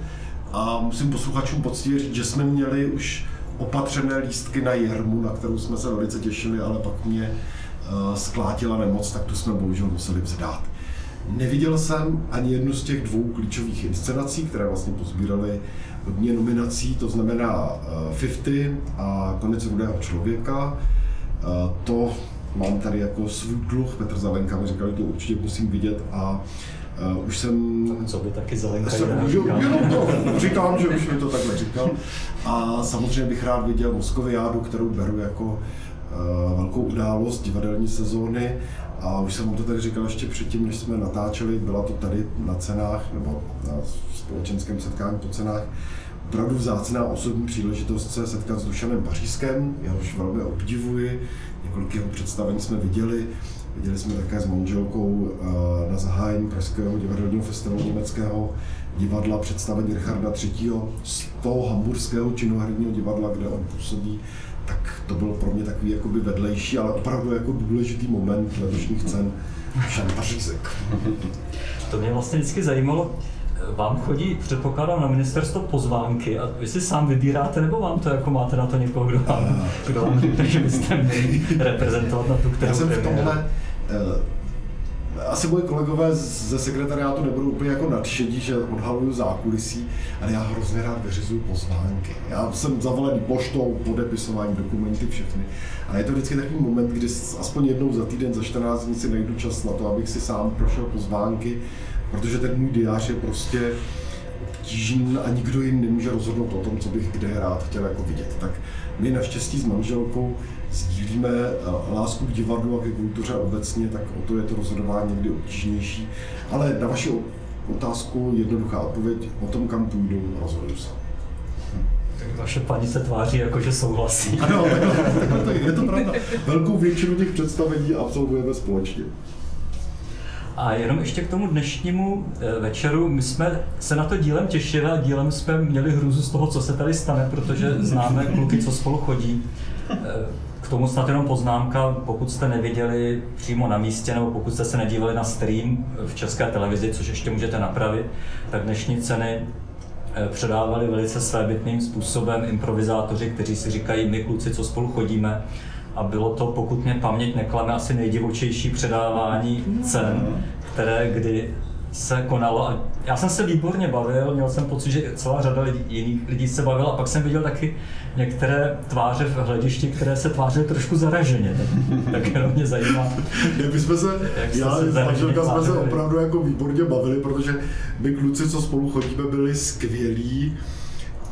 A musím posluchačům poctivě říct, že jsme měli už opatřené lístky na Jermu, na kterou jsme se velice těšili, ale pak mě uh, sklátila nemoc, tak tu jsme bohužel museli vzdát. Neviděl jsem ani jednu z těch dvou klíčových inscenací, které vlastně pozbíraly hodně nominací, to znamená uh, 50 a Konec rudého člověka. Uh, to mám tady jako svůj dluh, Petr Zalenka mi říkal, že to určitě musím vidět a Uh, už jsem... Co by taky Zelenka Jenom to, říkám, že už mi to takhle říkal. A samozřejmě bych rád viděl Moskoviádu, kterou beru jako velkou událost divadelní sezóny. A už jsem mu to tady říkal ještě předtím, než jsme natáčeli, byla to tady na cenách, nebo na společenském setkání po cenách, opravdu vzácná osobní příležitost se setkat s Dušanem Pařížskem, jehož velmi obdivuji, několik jeho představení jsme viděli, Viděli jsme také s manželkou eh, na zahájení Pražského divadelního festivalu německého divadla představení Richarda III. z toho hamburského činoherního divadla, kde on působí, tak to byl pro mě takový jakoby vedlejší, ale opravdu jako důležitý moment letošních cen. Šantařízek. To mě vlastně vždycky zajímalo, vám chodí, předpokládám, na ministerstvo pozvánky a vy si sám vybíráte, nebo vám to jako máte na to někoho, kdo vám, kdo vám řekne, že byste měli reprezentovat na tu kterou Já jsem v tomhle, uh, asi moji kolegové ze sekretariátu nebudou úplně jako nadšení, že odhaluju zákulisí, ale já hrozně rád vyřizuju pozvánky. Já jsem zavalený poštou, podepisování, dokumenty, všechny. A je to vždycky takový moment, kdy aspoň jednou za týden, za 14 dní si najdu čas na to, abych si sám prošel pozvánky, protože ten můj diář je prostě obtížný a nikdo jim nemůže rozhodnout o tom, co bych kde rád chtěl jako vidět. Tak my naštěstí s manželkou sdílíme eh, lásku k divadlu a ke kultuře obecně, tak o to je to rozhodování někdy obtížnější. Ale na vaši otázku jednoduchá odpověď, o tom, kam půjdu, rozhoduju se. Vaše paní se tváří jako, že souhlasí. Ano, to je, je to pravda. Velkou většinu těch představení absolvujeme společně. A jenom ještě k tomu dnešnímu eh, večeru, my jsme se na to dílem těšili a dílem jsme měli hrůzu z toho, co se tady stane, protože známe kluky, co spolu chodí. Eh, k tomu snad jenom poznámka, pokud jste neviděli přímo na místě, nebo pokud jste se nedívali na stream v české televizi, což ještě můžete napravit, tak dnešní ceny eh, předávali velice svébytným způsobem improvizátoři, kteří si říkají, my kluci, co spolu chodíme, a bylo to, pokud mě paměť neklame, asi nejdivočejší předávání cen, které kdy se konalo. A já jsem se výborně bavil, měl jsem pocit, že celá řada lidí, jiných lidí se bavila a pak jsem viděl taky některé tváře v hledišti, které se tvářily trošku zaraženě. Tak, tak jenom mě zajímá. My jsme se, jak já s manželka jsme se opravdu jako výborně bavili, protože my kluci, co spolu chodíme, byli skvělí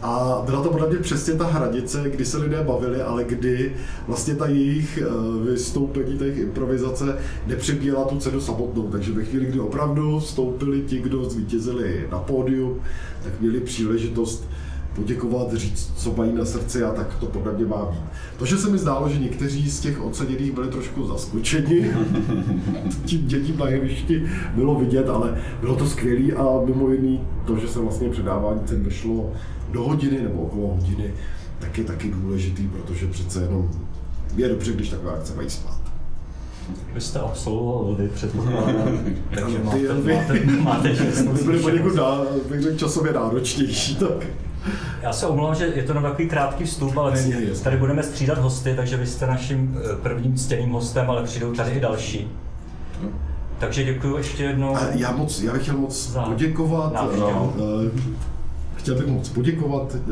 a byla to podle mě přesně ta hranice, kdy se lidé bavili, ale kdy vlastně ta jejich eh, vystoupení, ta jejich improvizace nepřebíjela tu cenu samotnou. Takže ve chvíli, kdy opravdu vstoupili ti, kdo zvítězili na pódium, tak měli příležitost poděkovat, říct, co mají na srdci a tak to podle mě má být. To, že se mi zdálo, že někteří z těch oceněných byli trošku zaskočeni tím dětím na jevišti, bylo vidět, ale bylo to skvělé a mimo jiný to, že se vlastně předávání cen vyšlo do hodiny nebo okolo hodiny, tak je taky důležitý, protože přece jenom je dobře, když taková akce mají spát. Vy jste absolvoval vody, předpokládám, takže máte, máte, máte čestnou byly poněkud bych řekl, časově náročnější, tak. Já se omlouvám, že je to na takový krátký vstup, ale my tady budeme střídat hosty, takže vy jste naším eh, prvním ctěným hostem, ale přijdou tady i další. Takže děkuji ještě jednou. Já, moc, já bych chtěl moc poděkovat. Chtěl bych moc poděkovat eh,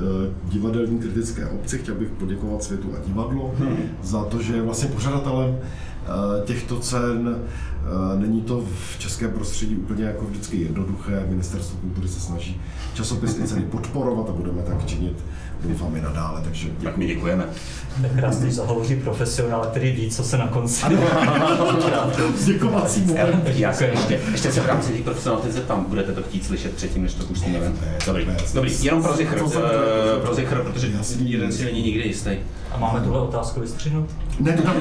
divadelní kritické obci, chtěl bych poděkovat Světu a divadlo hmm. za to, že je vlastně pořadatelem eh, těchto cen. Eh, není to v českém prostředí úplně jako vždycky jednoduché. Ministerstvo kultury se snaží časopis i ceny podporovat a budeme tak činit doufám i nadále, takže děkuji. Tak my děkujeme. Tak krásně zahovoří profesionál, který ví, co se na konci Děkovací moment. Já se ještě, ještě se v rámci té profesionality tam budete to chtít slyšet předtím, než to pustíme ven. Dobrý, dobrý, jenom pro zichr, eh, pro zichr, protože jeden si není nikdy jistý. A máme tuhle otázku vystřihnout? Ne, to tam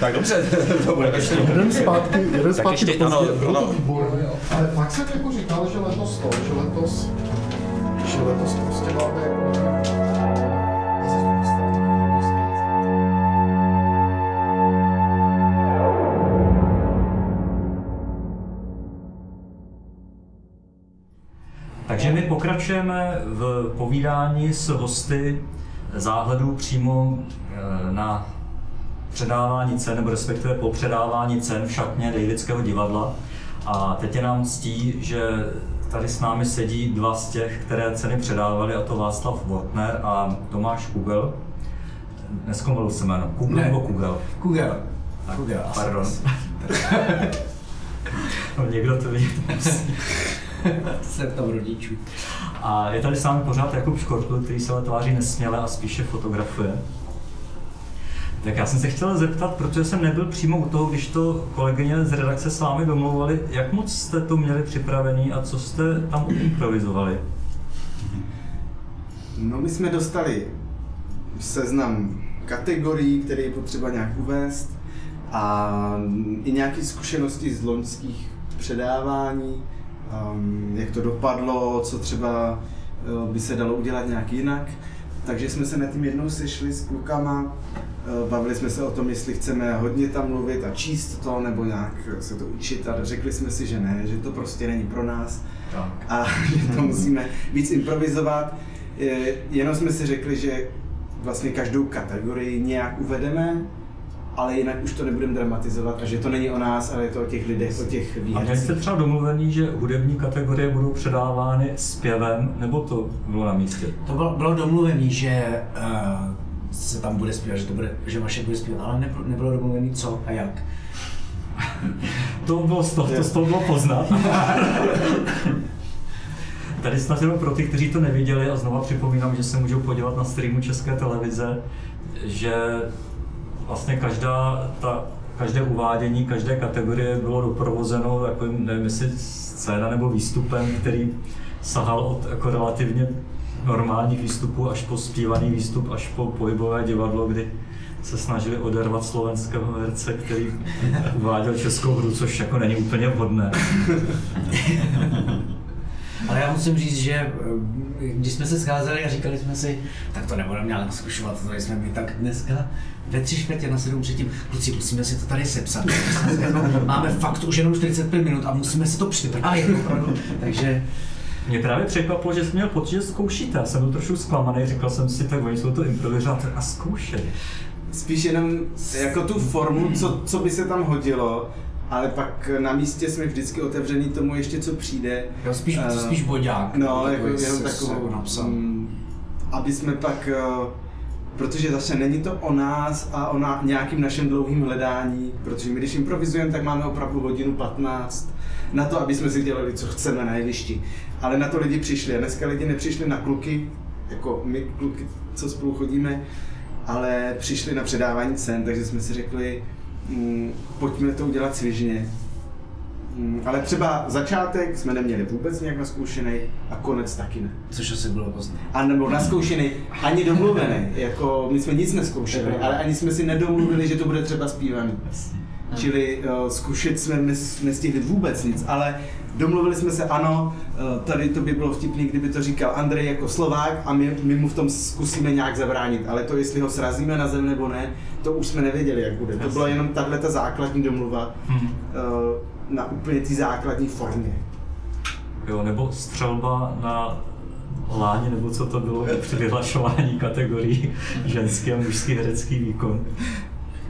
Tak dobře, to bude ještě. Jeden zpátky, jeden zpátky do ano, ano. Ale pak jsem jako říkal, že letos to, že letos že letos prostě máme jako Takže my pokračujeme v povídání s hosty záhledu přímo eh, na předávání cen, nebo respektive po předávání cen v šatně Davidského divadla. A teď je nám ctí, že tady s námi sedí dva z těch, které ceny předávali, a to Václav Wortner a Tomáš Kugel. Neskomolil se jméno. Kugel Ne. nebo Kugel? Kugel. Kugel. asi. Pardon. no, někdo to ví. Jsem tam rodičů. A je tady s námi pořád Jakub Škortl, který se ale tváří nesměle a spíše fotografuje. Tak já jsem se chtěl zeptat, protože jsem nebyl přímo u toho, když to kolegyně z redakce s vámi domlouvali, jak moc jste to měli připravený a co jste tam improvizovali? No my jsme dostali seznam kategorií, které je potřeba nějak uvést a i nějaké zkušenosti z loňských předávání, um, jak to dopadlo, co třeba uh, by se dalo udělat nějak jinak. Takže jsme se na tím jednou sešli s klukama, uh, bavili jsme se o tom, jestli chceme hodně tam mluvit a číst to, nebo nějak se to učit a řekli jsme si, že ne, že to prostě není pro nás a že to musíme víc improvizovat. Je- Jenom jsme si řekli, že vlastně každou kategorii nějak uvedeme, ale jinak už to nebudeme dramatizovat a že to není o nás, ale je to o těch lidech, o těch A měli jste výhercích. třeba domluvený, že hudební kategorie budou předávány zpěvem, nebo to bylo na místě? To bylo, bylo domluvené, že uh, se tam bude zpívat, že, to bude, že Vašek bude zpívat, ale nebylo, nebylo domluvené co a jak. To bylo z toho, to z toho bylo poznat. Tady snad jenom pro ty, kteří to neviděli a znova připomínám, že se můžou podívat na streamu České televize, že vlastně každá ta, každé uvádění, každé kategorie bylo doprovozeno jako, nevím, jestli scéna nebo výstupem, který sahal od jako relativně normálních výstupů až po zpívaný výstup, až po pohybové divadlo, kdy se snažili odervat slovenského herce, který uváděl českou hru, což jako není úplně vhodné. Ale já musím říct, že eh, když jsme se scházeli a říkali jsme si, tak to nebudeme nějak zkušovat, to jsme my, tak dneska ve tři čtvrtě na sedm předtím, kluci, musíme si to tady sepsat. Máme fakt už jenom 45 minut a musíme si to připravit opravdu. Takže Mě právě překvapilo, že jsem měl pocit, že zkoušíte. Já jsem byl trošku zklamaný, říkal jsem si, tak oni jsou to improvizovat a zkoušeli. Spíš jenom jako tu formu, co, co by se tam hodilo, ale pak na místě jsme vždycky otevřený tomu ještě, co přijde. jo, spíš, Eh, spíš boďák. No, jako Takový jenom takovou, jako napsal. mm, aby jsme pak, eh, protože zase není to o nás a o na, nějakým našem dlouhým hledání, protože my když improvizujeme, tak máme opravdu hodinu 15 na to, aby jsme si dělali, co chceme na jevišti. Ale na to lidi přišli a dneska lidi nepřišli na kluky, jako my kluky, co spolu chodíme, ale přišli na předávání cen, takže jsme si řekli, mm, pojďme to udělat svižně, Mm, Ale třeba začátek jsme neměli vůbec nějak naskoušený a konec taky ne. Což asi bylo poznat. A nebo naskoušený, ani domluvený. Jako my jsme nic neskoušeli, ale ani jsme si nedomluvili, že to bude třeba zpívaný. Čili uh, zkušet jsme nes, nestihli vůbec nic, ale domluvili jsme se, ano, uh, tady to by bylo vtipný, kdyby to říkal Andrej jako Slovák a my, my mu v tom zkusíme nějak zabránit, ale to, jestli ho srazíme na zem nebo ne, to už jsme nevěděli, jak bude. To byla jenom tahle ta základní domluva uh, na úplně té základní formě. Jo, nebo střelba na láně, nebo co to bylo při vyhlašování kategorií ženský a mužský herecký výkon.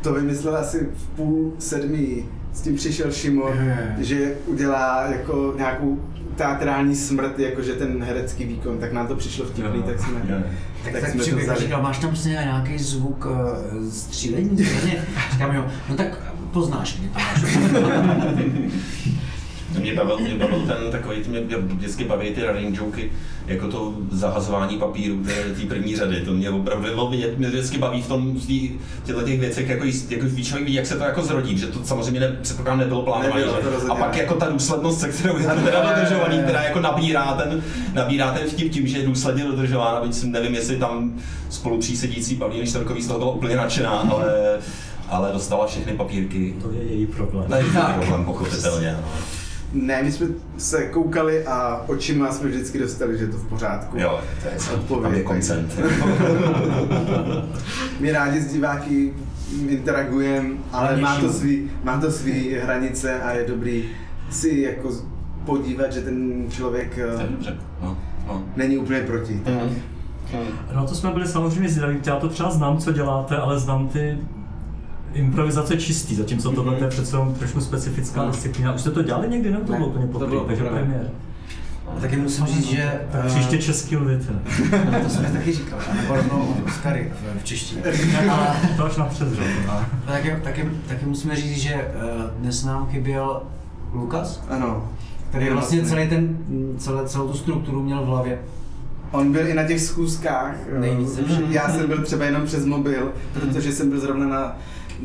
To vymyslel asi v půl sedmí. S tím přišel Šimon, Je. že udělá jako nějakou teatrální smrt, jakože ten herecký výkon, tak nám to přišlo vtipný, Jo. tak jsme, Jo. Tak, tak tak jsme to vzali. říkal, máš tam prostě nějaký zvuk uh, střílení? Říkám, jo, no tak poznáš, kdy to. Mě bavil, mě bavil ten takový, mě mě vždycky baví ty running joky, jako to zahazování papíru té té první řady, to mě opravdu bylo vidět, mě vždycky baví v tom, v těchto těch věcech, jako, jako ví člověk ví, jak se to jako zrodí, že to samozřejmě ne, předpokládám nebylo plánované, a pak jako ta důslednost, se kterou je to teda dodržovaný, která jako nabírá ten, nabírá ten vtip tím, že je důsledně dodržována, byť si nevím, jestli tam spolu přísedící Pavlíny Štorkový z toho byla úplně nadšená, ale, ale dostala všechny papírky. To je její problém. To je její problém, pochopitelně. Ne, my jsme se koukali a očima jsme vždycky dostali, že je to v pořádku. Jo, to je Odpověď. tam je koncent. My rádi s diváky interagujeme, ale má to, svý, má to svý hranice a je dobrý si jako podívat, že ten člověk eh, dobře. No, no. není úplně proti. Tak. No to jsme byli samozřejmě zvědaví, já to třeba znám, co děláte, ale znám ty improvizace čistý, zatímco tohle to je přece jenom trošku specifická disciplína. Už jste to dělali někdy, nebo to Ne, bylo úplně to poprvé, takže premiér. Taky musím říct, že... Tak eh, příště český lvit. To jsme taky říkali, nebo rovnou Oscary v, v češtině. Ale To až na předřad. taky, taky, taky musíme říct, že eh, dnes nám chyběl Lukas, Ano. který vlastně celý ten, celé, celou tu strukturu měl v hlavě. On byl i na těch schůzkách. eh, Nejvíc všech. Já jsem byl třeba jenom přes mobil, protože jsem byl zrovna na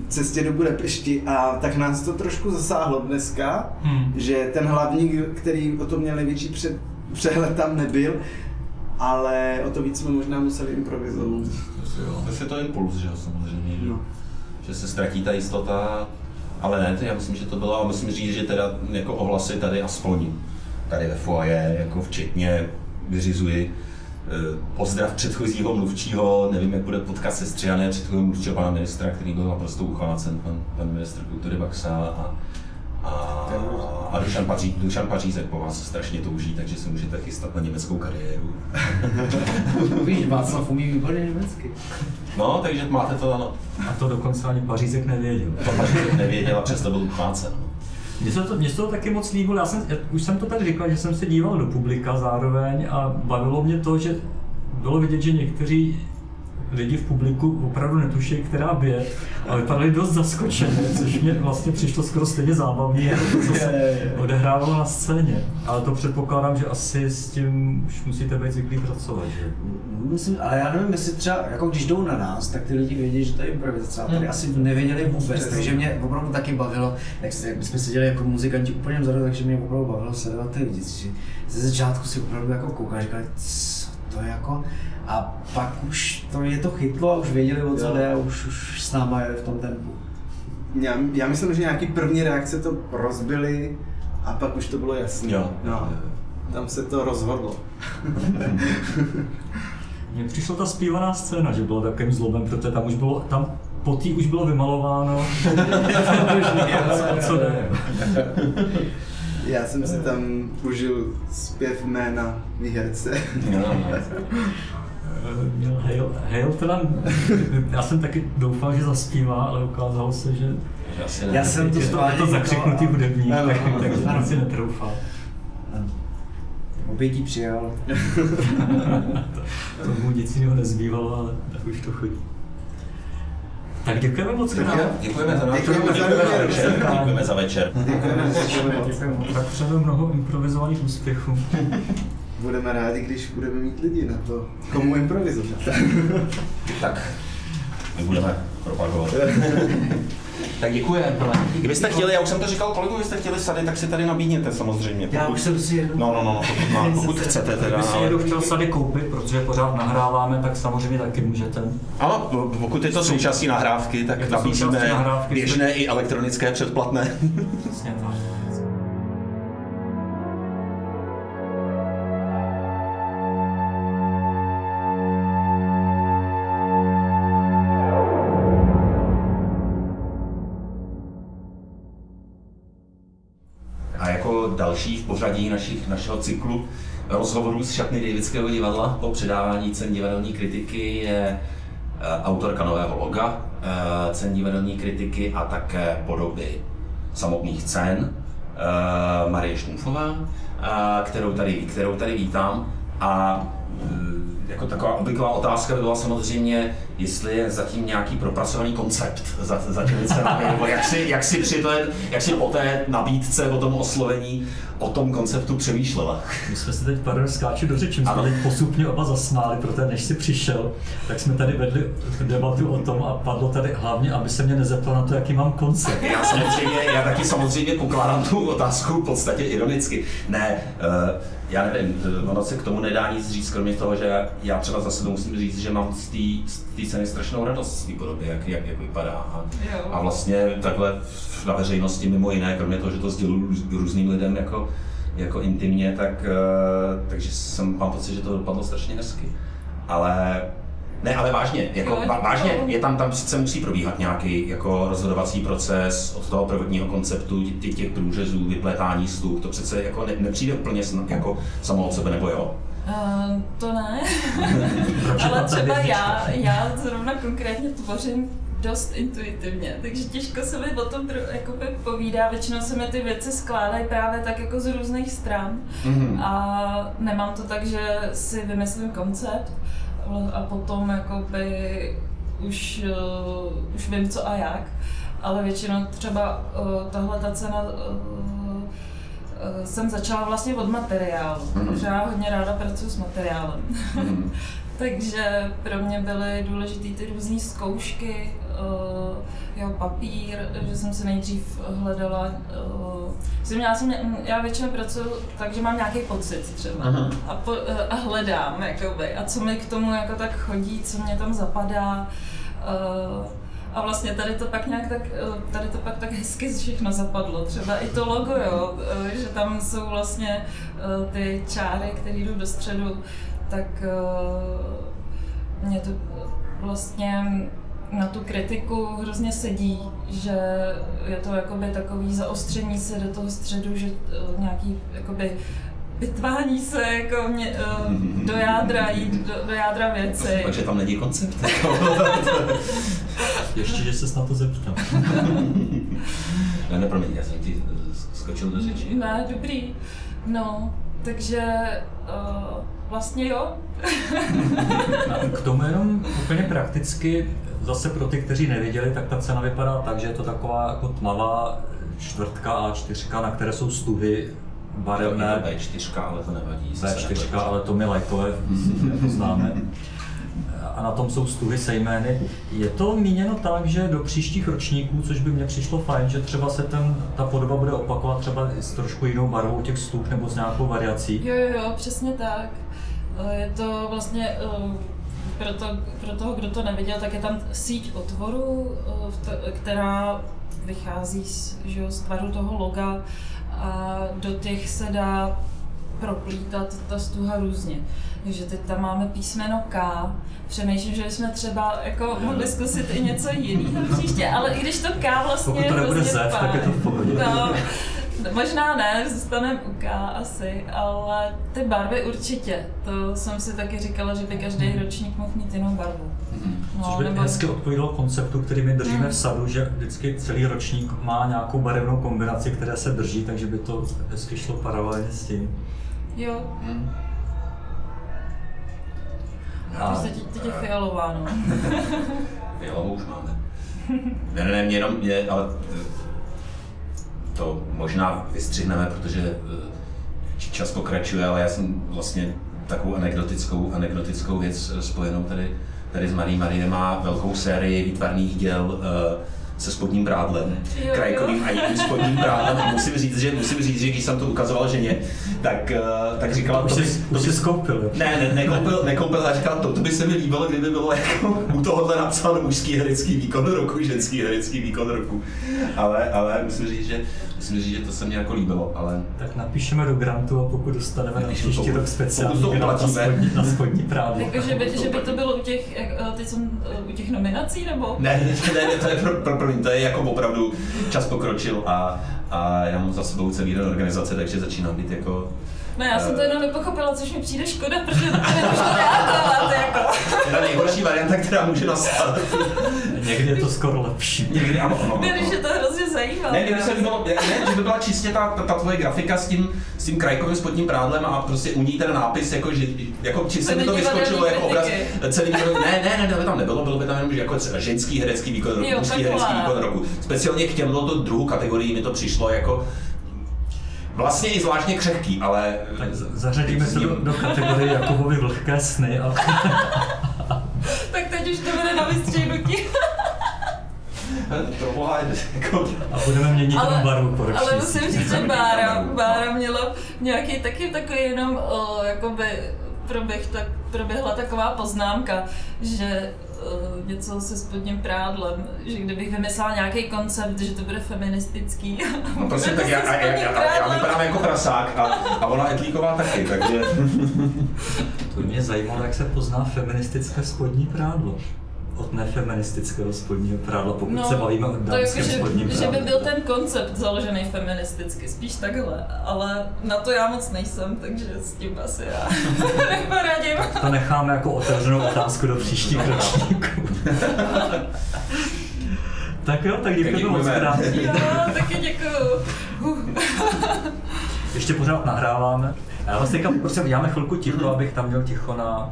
cestě do Budapešti a tak nás to trošku zasáhlo dneska, Hmm. že ten hlavní, který o tom měl největší před, přehled, tam nebyl, ale o to víc jsme možná museli improvizovat. To je to impuls, že jo, samozřejmě, že, No. že se ztratí ta jistota, ale ne, to já myslím, že to bylo, a musím říct, že teda jako ohlasy tady aspoň, tady ve foaje, jako včetně vyřizuji pozdrav předchozího mluvčího, nevím, jak bude podcast se Střiané, předchozího mluvčího pana ministra, který byl naprosto uchvácen, pan, pan ministr kultury Baxa a, a, a Dušan, Paří, Dušan Pařízek po vás strašně touží, takže se můžete chystat na německou kariéru. Víš, Václav umí výborně německy. No, takže máte to, ano. A to dokonce ani Pařízek nevěděl. To Pařízek nevěděl a přesto byl uchvácen. Mně se to, mně se to taky moc líbilo, já jsem, já, už jsem to tady říkal, že jsem se díval do publika zároveň a bavilo mě to, že bylo vidět, že někteří lidi v publiku opravdu netuší, která bije, a vypadali dost zaskočeně, což mě vlastně přišlo skoro stejně jako to, co se odehrávalo na scéně. Ale to předpokládám, že asi s tím už musíte být zvyklí pracovat, že? Myslím, ale já nevím, jestli třeba, jako když jdou na nás, tak ty lidi vědí, že to je improvizace. A tady asi nevěděli vůbec, takže mě opravdu taky bavilo, jak, se- jak jsme seděli jako muzikanti úplně vzadu, takže mě opravdu bavilo sledovat ty lidi. Že ze začátku si opravdu jako koukali, říkali, co to je jako, a pak už to je to chytlo a už věděli, o co jde a už, už s náma jeli v tom tempu. Já, já myslím, že nějaký první reakce to rozbili a pak už to bylo jasné. Jo. No, tam se to rozhodlo. Mně přišla ta zpívaná scéna, že bylo takovým zlobem, protože tam už bylo, tam po tý už bylo vymalováno, co, co jde. Já jsem si tam užil zpěv jména výherce. Měl Hale, Hale teda, já jsem taky doufal, že zaspívá, ale ukázalo se, že Já jsem to to, schválně to zakřiknutý hudebník, Ano, tak, tak jsem si netroufal. Obětí přijal. Tomu nic jiného nezbývalo, ale tak už to chodí. Tak děkujeme moc krát. Děkujeme za Děkujeme za Děkujeme večer. večer. Děkujeme za večer. Tak přejeme mnoho improvizovaných úspěchů. Budeme rádi, když budeme mít lidi na to, komu improvizovat. Tak, my budeme propagovat. tak děkujeme. Kdybyste chtěli, já už jsem to říkal kolegu, kdybyste chtěli sady, tak si tady nabídněte samozřejmě. Já už jsem si jednou... No, no, no, pokud, má, pokud chcete teda. Kdyby si Ale... někdo chtěl sady koupit, protože pořád nahráváme, tak samozřejmě taky můžete. Ano, pokud je to součástí nahrávky, tak nabízíme nahrávky. běžné i elektronické předplatné. Přesně tak. Pořadí našich, našeho cyklu rozhovorů z šatny Davidského divadla po předávání cen divadelní kritiky je eh, autorka nového loga, eh, cen divadelní kritiky a také podoby samotných cen, eh, Marie Štumfová, kterou tady, kterou tady vítám. A eh, jako taková obvyklá otázka by byla samozřejmě, jestli je zatím nějaký propracovaný koncept za, za těmi cenami, nebo jak si, jak si při té, jak si po té nabídce, o tom oslovení, o tom konceptu přemýšlela. My jsme se teď, pardon, skáču do řeči, my jsme Ano. teď postupně oba zasmáli, protože než jsi přišel, tak jsme tady vedli debatu o tom a padlo tady hlavně, aby se mě nezeptal na to, jaký mám koncept. Já samozřejmě, já taky samozřejmě pokládám tu otázku v podstatě ironicky. Ne, eh, já nevím, ono se k tomu nedá nic říct, kromě toho, že já třeba za sebe musím říct, že mám z té scény strašnou radost z té podoby, jak, jak, jak vypadá. A, a vlastně takhle na veřejnosti mimo jiné, kromě toho, že to sděluju růz- různým lidem jako, jako intimně, tak, eh, takže jsem, mám pocit, že to dopadlo strašně hezky. Ale ne, ale vážně, jako Jo, vážně, je tam, tam sice musí probíhat nějaký jako rozhodovací proces od toho prvotního konceptu, tě- těch průřezů, vyplétání slů, to přece jako ne, nepřijde úplně sna- jako samo od sebe, nebo jo? Uh, to ne, ale třeba já, já zrovna konkrétně tvořím dost intuitivně, takže těžko se mi o tom jakoby povídá, většinou se mi ty věci skládají právě tak jako z různých stran. Mhm. a nemám to tak, že si vymyslím koncept a potom jakoby už, uh, už vím co a jak, ale většinou třeba uh, tahle ta cena uh, uh, jsem začala vlastně od materiálu, Mhm. protože já hodně ráda pracuji s materiálem. Mhm. Takže pro mě byly důležité ty různé zkoušky, jo, papír, že jsem si nejdřív hledala, uh, jsem měla jsem, já většinou pracuji tak, že mám nějaký pocit třeba Aha. a, po, uh, a hledám, jakoby, a co mi k tomu jako tak chodí, co mě tam zapadá. Uh, a vlastně tady to pak nějak tak, eh, tady to pak tak hezky všechno zapadlo. Třeba i to logo, jo, eh, že tam jsou vlastně eh, ty čáry, které jdou do středu, tak eh, mě to vlastně na tu kritiku hrozně sedí, že je to jakoby takový zaostření se do toho středu, že eh, nějaký jakoby vytvání se jako mě, eh, do jádra, jít do, do jádra věci. Takže tam není koncept. Ještě, že se na to zeptám. ne, ne, promiň, já jsem ti skočil do řeči. Ne, dobrý. No, takže uh, vlastně jo. K tomu jenom úplně prakticky, zase pro ty, kteří neviděli, tak ta cena vypadá tak, že je to taková jako tmavá čtvrtka a čtyřka, na které jsou stuhy barevné. Je to B4, ale to nevadí. zase V4, nepletu. ale to my lajkové známe. A na tom jsou stuhy se jmény. Je to míněno tak, že do příštích ročníků, což by mně přišlo fajn, že třeba se ten, ta podoba bude opakovat třeba s trošku jinou barvou těch stuh nebo s nějakou variací. Jo, jo, jo, přesně tak. Eh, Je to vlastně, eh, pro, to, pro toho, kdo to neviděl, tak je tam síť otvorů, eh, která vychází z, že jo, z tvaru toho loga a do těch se dá proplítat ta stuha různě. Takže teď tam máme písmeno K. Přemýšlím, že bychom třeba jako mohli zkusit i něco jiného příště, ale i když to K vlastně Pokud to nebude Z, tak je to v pohodě. No, možná ne, zůstaneme u K asi, ale ty barvy určitě. To jsem si taky říkala, že by každý ročník mohl mít jinou barvu. No, Což by nebo- hezky odpovídalo konceptu, který my držíme v sadu, že vždycky celý ročník má nějakou barevnou kombinaci, které se drží, takže by to hezky šlo paralelně s tím. Jo, A takže teď, teď je fialová, no. Fialovou už máme. Ne, ne, ne, mě jenom, mě, ale to možná vystřihneme, protože eh, čas pokračuje, ale já jsem vlastně takovou anekdotickou, anekdotickou věc eh, spojenou tady, tady s Marí. Marie má velkou sérii výtvarných děl eh, se spodním prádlem, Jo, jo. krajkovým a jiným spodním prádlem a musím říct, že, musím říct, že když jsem to ukazoval ženě, tak, eh, tak říkala, už to by, jsi, to už jsi skoupil, jo? ne, ne, nekoupil, nekoupil a říkal, to, to by se mi líbilo, kdyby bylo jako u tohohle napsáno mužský herecký výkon roku, ženský herecký výkon roku. Ale, ale musím říct, že, musím říct, že to se mi jako líbilo, ale Tak napíšeme do grantu a pokud dostaneme na příští rok speciální to grant na spodní, na spodní prádlo. Jako, že by, že by to bylo u těch, eh, teď jsem eh, u těch nominací, nebo? ne, ne, ne, ne to je pro, pro, pro to je jako opravdu čas pokročil a, a já mám za sebou celý den organizace, takže začínám být jako No já jsem to jenom nepochopila, což mi přijde škoda, protože to nemůžu reagovat, jako. ta nejhorší varianta, která může nastat. Někdy je to skoro lepší. Někdy ano, ano, Ne, když je to hrozně zajímavé. Ne, kdyby se líbilo, ne, ne, že by byla čistě ta, ta, ta tvoje grafika s tím, s tím krajkovým spodním prádlem a prostě u ní ten nápis, jako, že, jako čistě by to vyskočilo jako obraz. Celý ne, ne, ne, to by tam nebylo, bylo by tam jenom že jako ženský herecký výkon roku, Jo, mužský herecký výkon roku. Speciálně k těmto druhou kategorii mi to přišlo jako vlastně i zvláštně křehký, ale Tak zařadíme se do, do kategorie Jakubovi vlhké sny a Tak teď už to bude na vystřihnutí. pro boha, jako, a budeme měnit Ale- barvu po. Ale musím říct, že Bára, Bára měla nějaký taky takový jenom o, jakoby proběh, tak, proběhla taková poznámka, že něco se spodním prádlem, že kdybych vymyslela nějaký koncept, že to bude feministický. No prosím, tak já, já, já, já, já vypadám jako prasák a, a ona Etlíková taky, takže... To mě zajímalo, jak se pozná feministické spodní prádlo od nefeministického spodního prádla, pokud no, se bavíme o dámském jako, spodním že, prádle. že by byl ten koncept založený feministicky, spíš takhle, ale na to já moc nejsem, takže s tím asi já neporadím. To necháme jako otevřenou otázku do příštích ročníků. tak jo, tak děkujeme moc krát. Jo, taky děkuju. Ještě pořád nahráváme. Já vás teďka prosím, děláme chvilku ticho, abych tam měl ticho na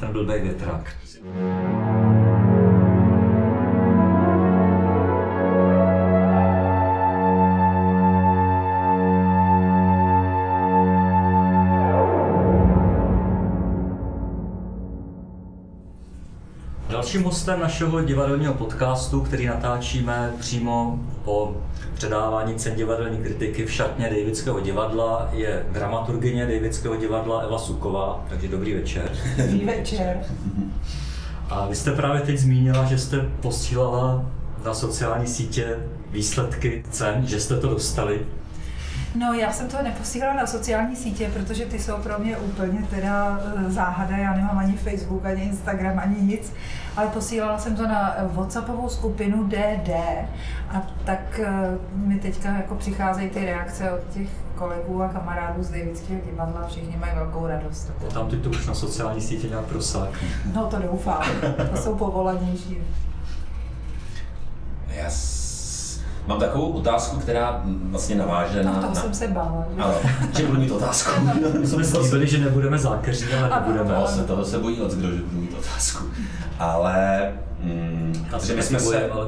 na ten blbý větrák. Dalším hostem našeho divadelního podcastu, který natáčíme přímo po předávání cen divadelní kritiky v šatně Davidského divadla, je dramaturgyně Davidského divadla Eva Suková. Takže dobrý večer. Dobrý večer. A vy jste právě teď zmínila, že jste posílala na sociální sítě výsledky cen, že jste to dostali. No, já jsem to neposílala na sociální sítě, protože ty jsou pro mě úplně teda eh, záhada. Já nemám ani Facebook, ani Instagram, ani nic. Ale posílala jsem to na WhatsAppovou skupinu DD. A tak eh, mi teďka jako přicházejí ty reakce od těch kolegů a kamarádů z Davidského divadla. Všichni mají velkou radost. Tam ty to už na sociální sítě nějak prosákne. No to doufám. To jsou povolanější. Já s... mám takovou otázku, která vlastně naváže na... No, toho na... jsem se bála. Že? Ano, že budu mít otázku. My jsme slíbili, že nebudeme zákeřní, ale nebudeme. Toho se, toho se bojí od kdo, že budu mít otázku. Ale... Mm, Asi my jsme se... ale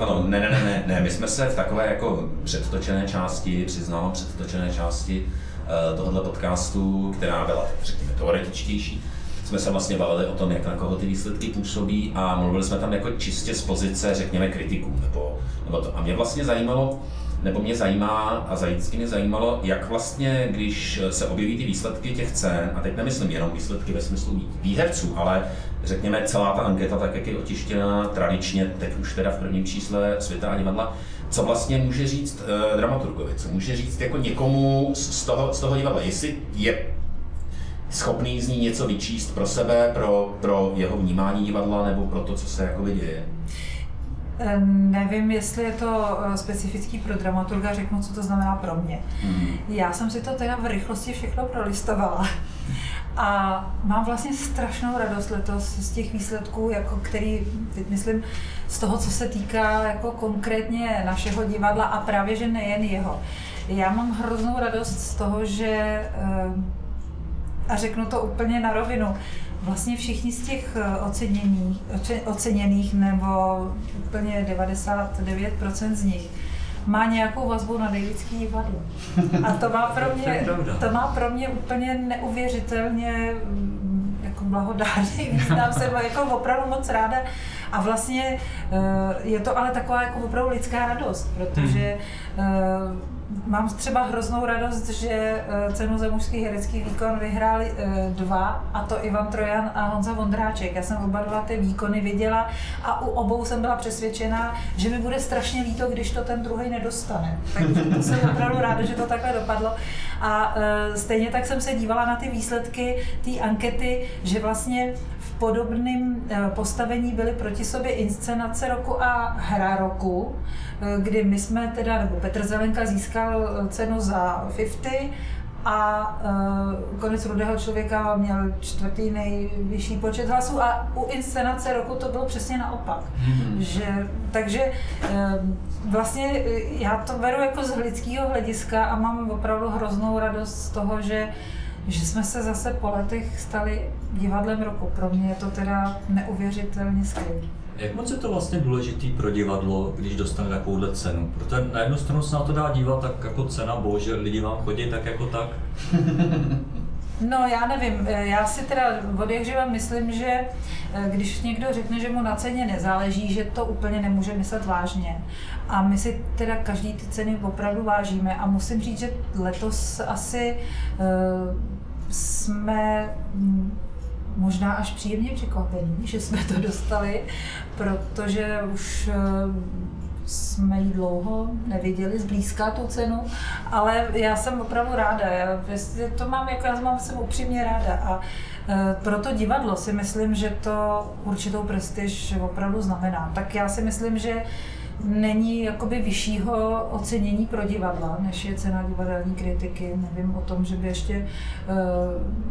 Ano, ne, ne, ne, ne, ne, my jsme se v takové jako předtočené části, přiznám, předtočené části uh, tohohle podcastu, která byla, řekněme, teoretičtější, jsme se vlastně bavili o tom, jak na koho ty výsledky působí a mluvili jsme tam jako čistě z pozice, řekněme, kritiků. Nebo, nebo to. A mě vlastně zajímalo, nebo mě zajímá a zajícky mě zajímalo, jak vlastně, když se objeví ty výsledky těch cen, a teď nemyslím jenom výsledky ve smyslu výherců, ale řekněme celá ta anketa, tak jak je otištěna tradičně, teď už teda v prvním čísle Světa a divadla, co vlastně může říct uh, dramaturgovi, co může říct jako někomu z toho, z toho divadla, jestli je schopný z ní něco vyčíst pro sebe, pro, pro jeho vnímání divadla nebo pro to, co se jako děje. Eh, Nevím, jestli je to eh, specifický pro dramaturga, řeknu, co to znamená pro mě. Hmm. Já jsem si to teda v rychlosti všechno prolistovala. A mám vlastně strašnou radost letos z těch výsledků, jako který, teď myslím, z toho, co se týká jako konkrétně našeho divadla a právě, že nejen jeho. Já mám hroznou radost z toho, že, eh, a řeknu to úplně na rovinu, vlastně všichni z těch eh, oceněných, oce- oceněných nebo úplně 99% z nich má nějakou vazbu na Davidský divadlo. A to má pro mě, to má pro mě úplně neuvěřitelně mm, jako blahodárný význam, jsem jako opravdu moc ráda. A vlastně eh, je to ale taková jako opravdu lidská radost, protože eh, mám třeba hroznou radost, že eh, cenu za mužský herecký výkon vyhráli eh, dva, a to Ivan Trojan a Honza Vondráček. Já jsem oba dva ty výkony viděla a u obou jsem byla přesvědčená, že mi bude strašně líto, když to ten druhý nedostane. Takže to jsem opravdu ráda, že to takhle dopadlo. A eh, stejně tak jsem se dívala na ty výsledky té ankety, že vlastně podobném eh, postavení byly proti sobě inscenace roku a hra roku, eh, kdy my jsme teda, nebo Petr Zelenka získal eh, cenu za 50 a uh, konec rudého člověka měl čtvrtý nejvyšší počet hlasů a u inscenace roku to bylo přesně naopak. Že, takže vlastně já to beru jako z lidského hlediska a mám opravdu hroznou radost z toho, že že jsme se zase po letech stali divadlem roku. Pro mě je to teda neuvěřitelně skvělé. Jak moc je to vlastně důležitý pro divadlo, když dostane takovouhle cenu? Protože na jednu stranu se na to dá dívat tak jako cena, bože, lidi vám chodí tak jako tak. No já nevím, já si teda od jak živa myslím, že eh, když někdo řekne, že mu na ceně nezáleží, že to úplně nemůže myslet vážně. A my si teda každý ty ceny opravdu vážíme a musím říct, že letos asi uh, jsme mm, možná až příjemně překvapení, že jsme to dostali, protože už jsme ji dlouho neviděli zblízka tu cenu, ale já jsem opravdu ráda. Já to mám, jako já mám jsem upřímně ráda. A e, pro to divadlo si myslím, že to určitou prestiž opravdu znamená. Tak já si myslím, že není jakoby vyššího ocenění pro divadla, než je cena divadelní kritiky. Nevím o tom, že by ještě,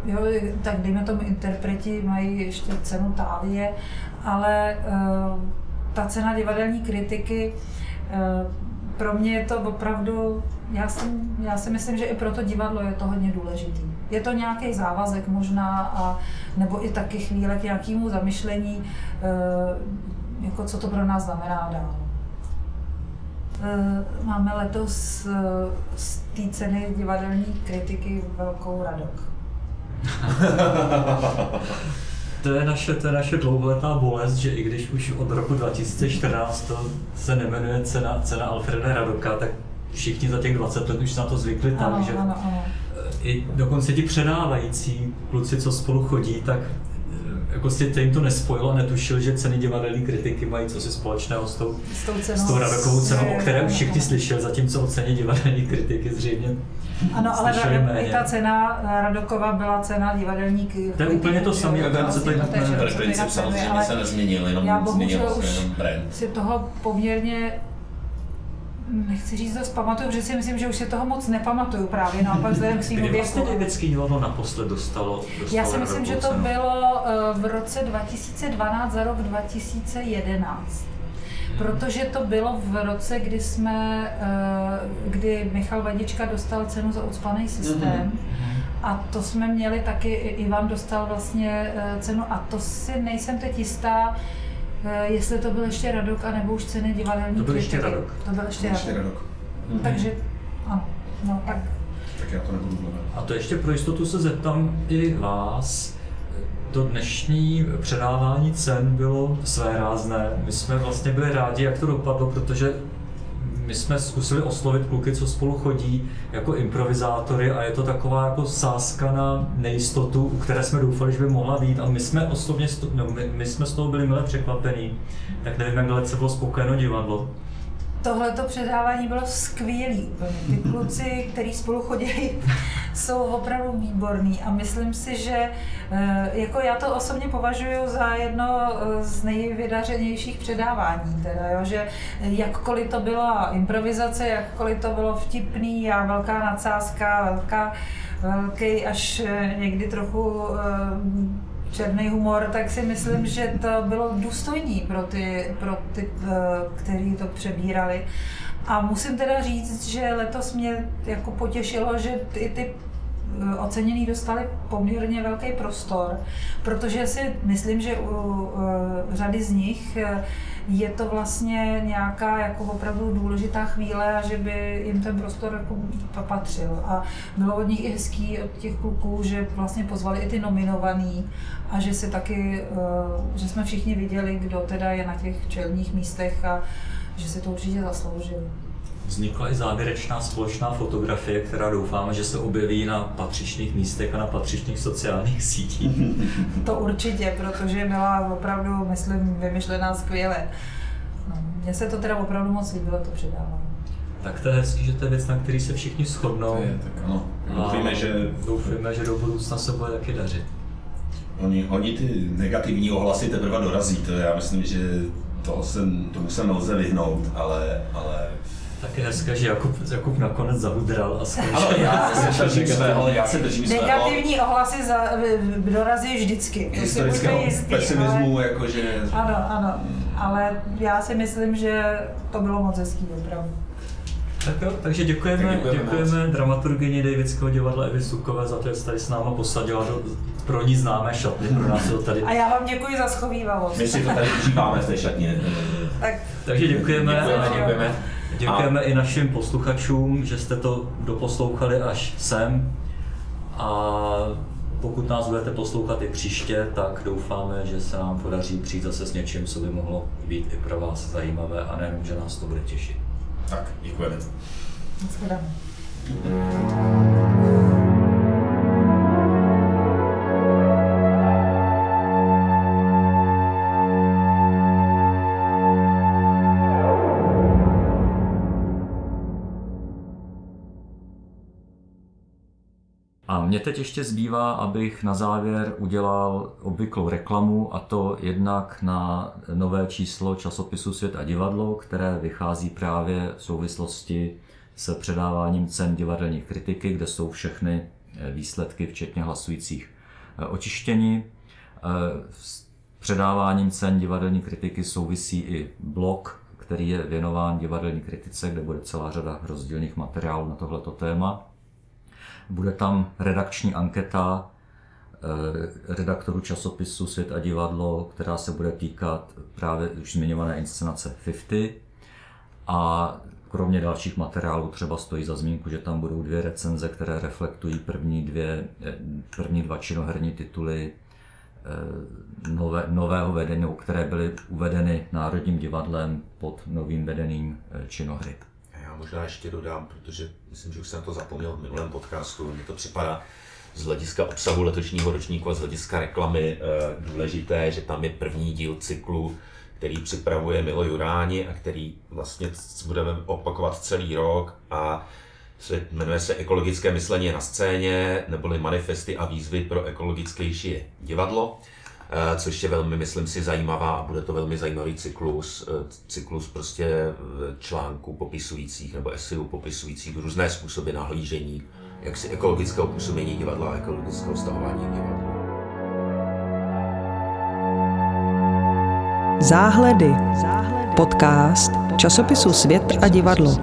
uh, jo, tak dejme tomu interpreti mají ještě cenu Tálie, ale uh, ta cena divadelní kritiky, eh, pro mě je to opravdu, já, jsem, já si myslím, že i pro to divadlo je to hodně důležitý. Je to nějaký závazek možná, a, nebo i taky chvíle k nějakému zamyšlení, eh, jako co to pro nás znamená dál. Eh, máme letos z té ceny divadelní kritiky velkou radok. to je naše, to je naše dlouholetá bolest, že i když už od roku 2014 to se nemenuje cena, cena Alfreda Radoka, tak všichni za těch 20 let už na to zvykli tak, ano, že ano, ano. i dokonce ti předávající kluci, co spolu chodí, tak eh, jako si jim to nespojilo a netušil, že ceny divadelní kritiky mají co si společného s tou, s tou, cenou, s tou radokovou cenou, o které už všichni ano. slyšeli, zatímco o ceně divadelní kritiky zřejmě Ano, ale i ta cena Radokova byla cena divadelní kritiky. To je úplně to samé, akorát se to Princip samozřejmě se nezměnil, jenom já změnil bohužel se už jenom brand. si toho poměrně nechci říct dost pamatuju, protože si myslím, že už si toho moc nepamatuju právě, naopak vzhledem k svým Kdy vlastně věku. Divadlo naposled dostalo, dostalo Já si myslím, že to bylo eh, v roce 2012 za rok 2011. Protože to bylo v roce, kdy jsme, eh, kdy Michal Vadička dostal cenu za ucpaný systém. A to jsme měli taky, i Ivan dostal vlastně eh, cenu a to si nejsem teď jistá, jestli to byl ještě Radok, anebo už ceny divadelní To byl ještě kritiky. Radok. To byl ještě Ještě Radok. rok. Takže ano, no tak. Tak já to nebudu hledat. A to ještě pro jistotu se zeptám i vás. To dnešní předávání cen bylo své rázné. My jsme vlastně byli rádi, jak to dopadlo, protože my jsme zkusili oslovit kluky, co spolu chodí, jako improvizátory a je to taková jako sázka na nejistotu, u které jsme doufali, že by mohla být a my jsme osobně, no, my, my jsme z toho byli milé překvapení. Tak nevím, jak dalece bylo spokojeno divadlo. Tohleto předávání bylo skvělý. Ty kluci, kteří spolu chodí, jsou opravdu výborní a myslím si, že eh, jako já to osobně považuji za jedno eh, z nejvydařenějších předávání. Teda, jo, že jakkoliv to byla improvizace, jakkoliv to bylo vtipný a velká nadsázka, velká, velký až eh, někdy trochu černý humor, tak si myslím, že to bylo důstojný pro ty, pro ty kteří to přebírali. A musím teda říct, že letos mě jako potěšilo, že i ty eh, ocenění dostali poměrně velký prostor, protože si myslím, že u eh, řady z nich eh, je to vlastně nějaká jako opravdu důležitá chvíle a že by jim ten prostor jako patřil. A bylo od nich i hezký od těch kluků, že vlastně pozvali i ty nominovaný a že si taky, eh, že jsme všichni viděli, kdo teda je na těch čelních místech a že si to určitě zasloužili. Vznikla i závěrečná společná fotografie, která doufáme, že se objeví na patřičných místech a na patřičných sociálních sítích. To určitě, protože byla opravdu, myslím, vymyšlená skvěle. No, Mně se to teda opravdu moc líbilo, to předávání. Tak to je hezký, že to je věc, na který se všichni shodnou. To je, tak ano. A Doufejme, že doufujeme, že do budoucna se bude taky dařit. oni, oni ty negativní ohlasy teprve dorazí. To já myslím, že toho se, tomu se nelze vyhnout, ale, ale Tak je hezké, že Jakub, Jakub nakonec zahudral a skončil. ano, já se držím svého, já se držím svého Negativní ohlasy za, dorazí vždycky. To si historického pesimismu, ale- jakože Ano, ano, ale já si myslím, že to bylo moc hezký opravdu. Tak jo, takže děkujeme, Tak děkujeme děkujeme dramaturgyni Davidského divadla Evy Sukové za to, že tady s náma posadila do pro ní známé šatny, pro nás to tady. A já vám děkuji za schovývavost. my si to tady užíváme v té šatně. Tak Takže děkujeme. Děkujeme, děkujeme. Děkujeme i našim posluchačům, že jste to doposlouchali až sem. A pokud nás budete poslouchat i příště, tak doufáme, že se nám podaří přijít zase s něčím, co by mohlo být i pro vás zajímavé a nejenom, že nás to bude těšit. Tak, děkujeme. Nashledanou. Teď ještě zbývá, abych na závěr udělal obvyklou reklamu, a to jednak na nové číslo časopisu Svět a divadlo, které vychází právě v souvislosti s předáváním cen divadelní kritiky, kde jsou všechny eh, výsledky, včetně hlasujících eh, očištění. Eh, S předáváním cen divadelní kritiky souvisí i blog, který je věnován divadelní kritice, kde bude celá řada rozdílných materiálů na tohleto téma. Bude tam redakční anketa eh, redaktorů časopisu Svět a divadlo, která se bude týkat právě už zmiňované inscenace 50. A kromě dalších materiálů třeba stojí za zmínku, že tam budou dvě recenze, které reflektují první, dvě, eh, první dva činoherní tituly eh, nové, nového vedení, které byly uvedeny Národním divadlem pod novým vedením činohry. Možná ještě dodám, protože myslím, že už jsem na to zapomněl v minulém podcastu. Mně to připadá z hlediska obsahu letošního ročníku a z hlediska reklamy eh, důležité, že tam je první díl cyklu, který připravuje Milo Juráni a který vlastně budeme opakovat celý rok a se, jmenuje se Ekologické myšlení na scéně, neboli manifesty a výzvy pro ekologickější divadlo, což je velmi, myslím si, zajímavá a bude to velmi zajímavý cyklus, eh, cyklus prostě eh, článků popisujících nebo esejů popisujících různé způsoby nahlížení jaksi ekologického působení divadla a ekologického stahování divadla. Záhledy. Podcast časopisu Svět a divadlo.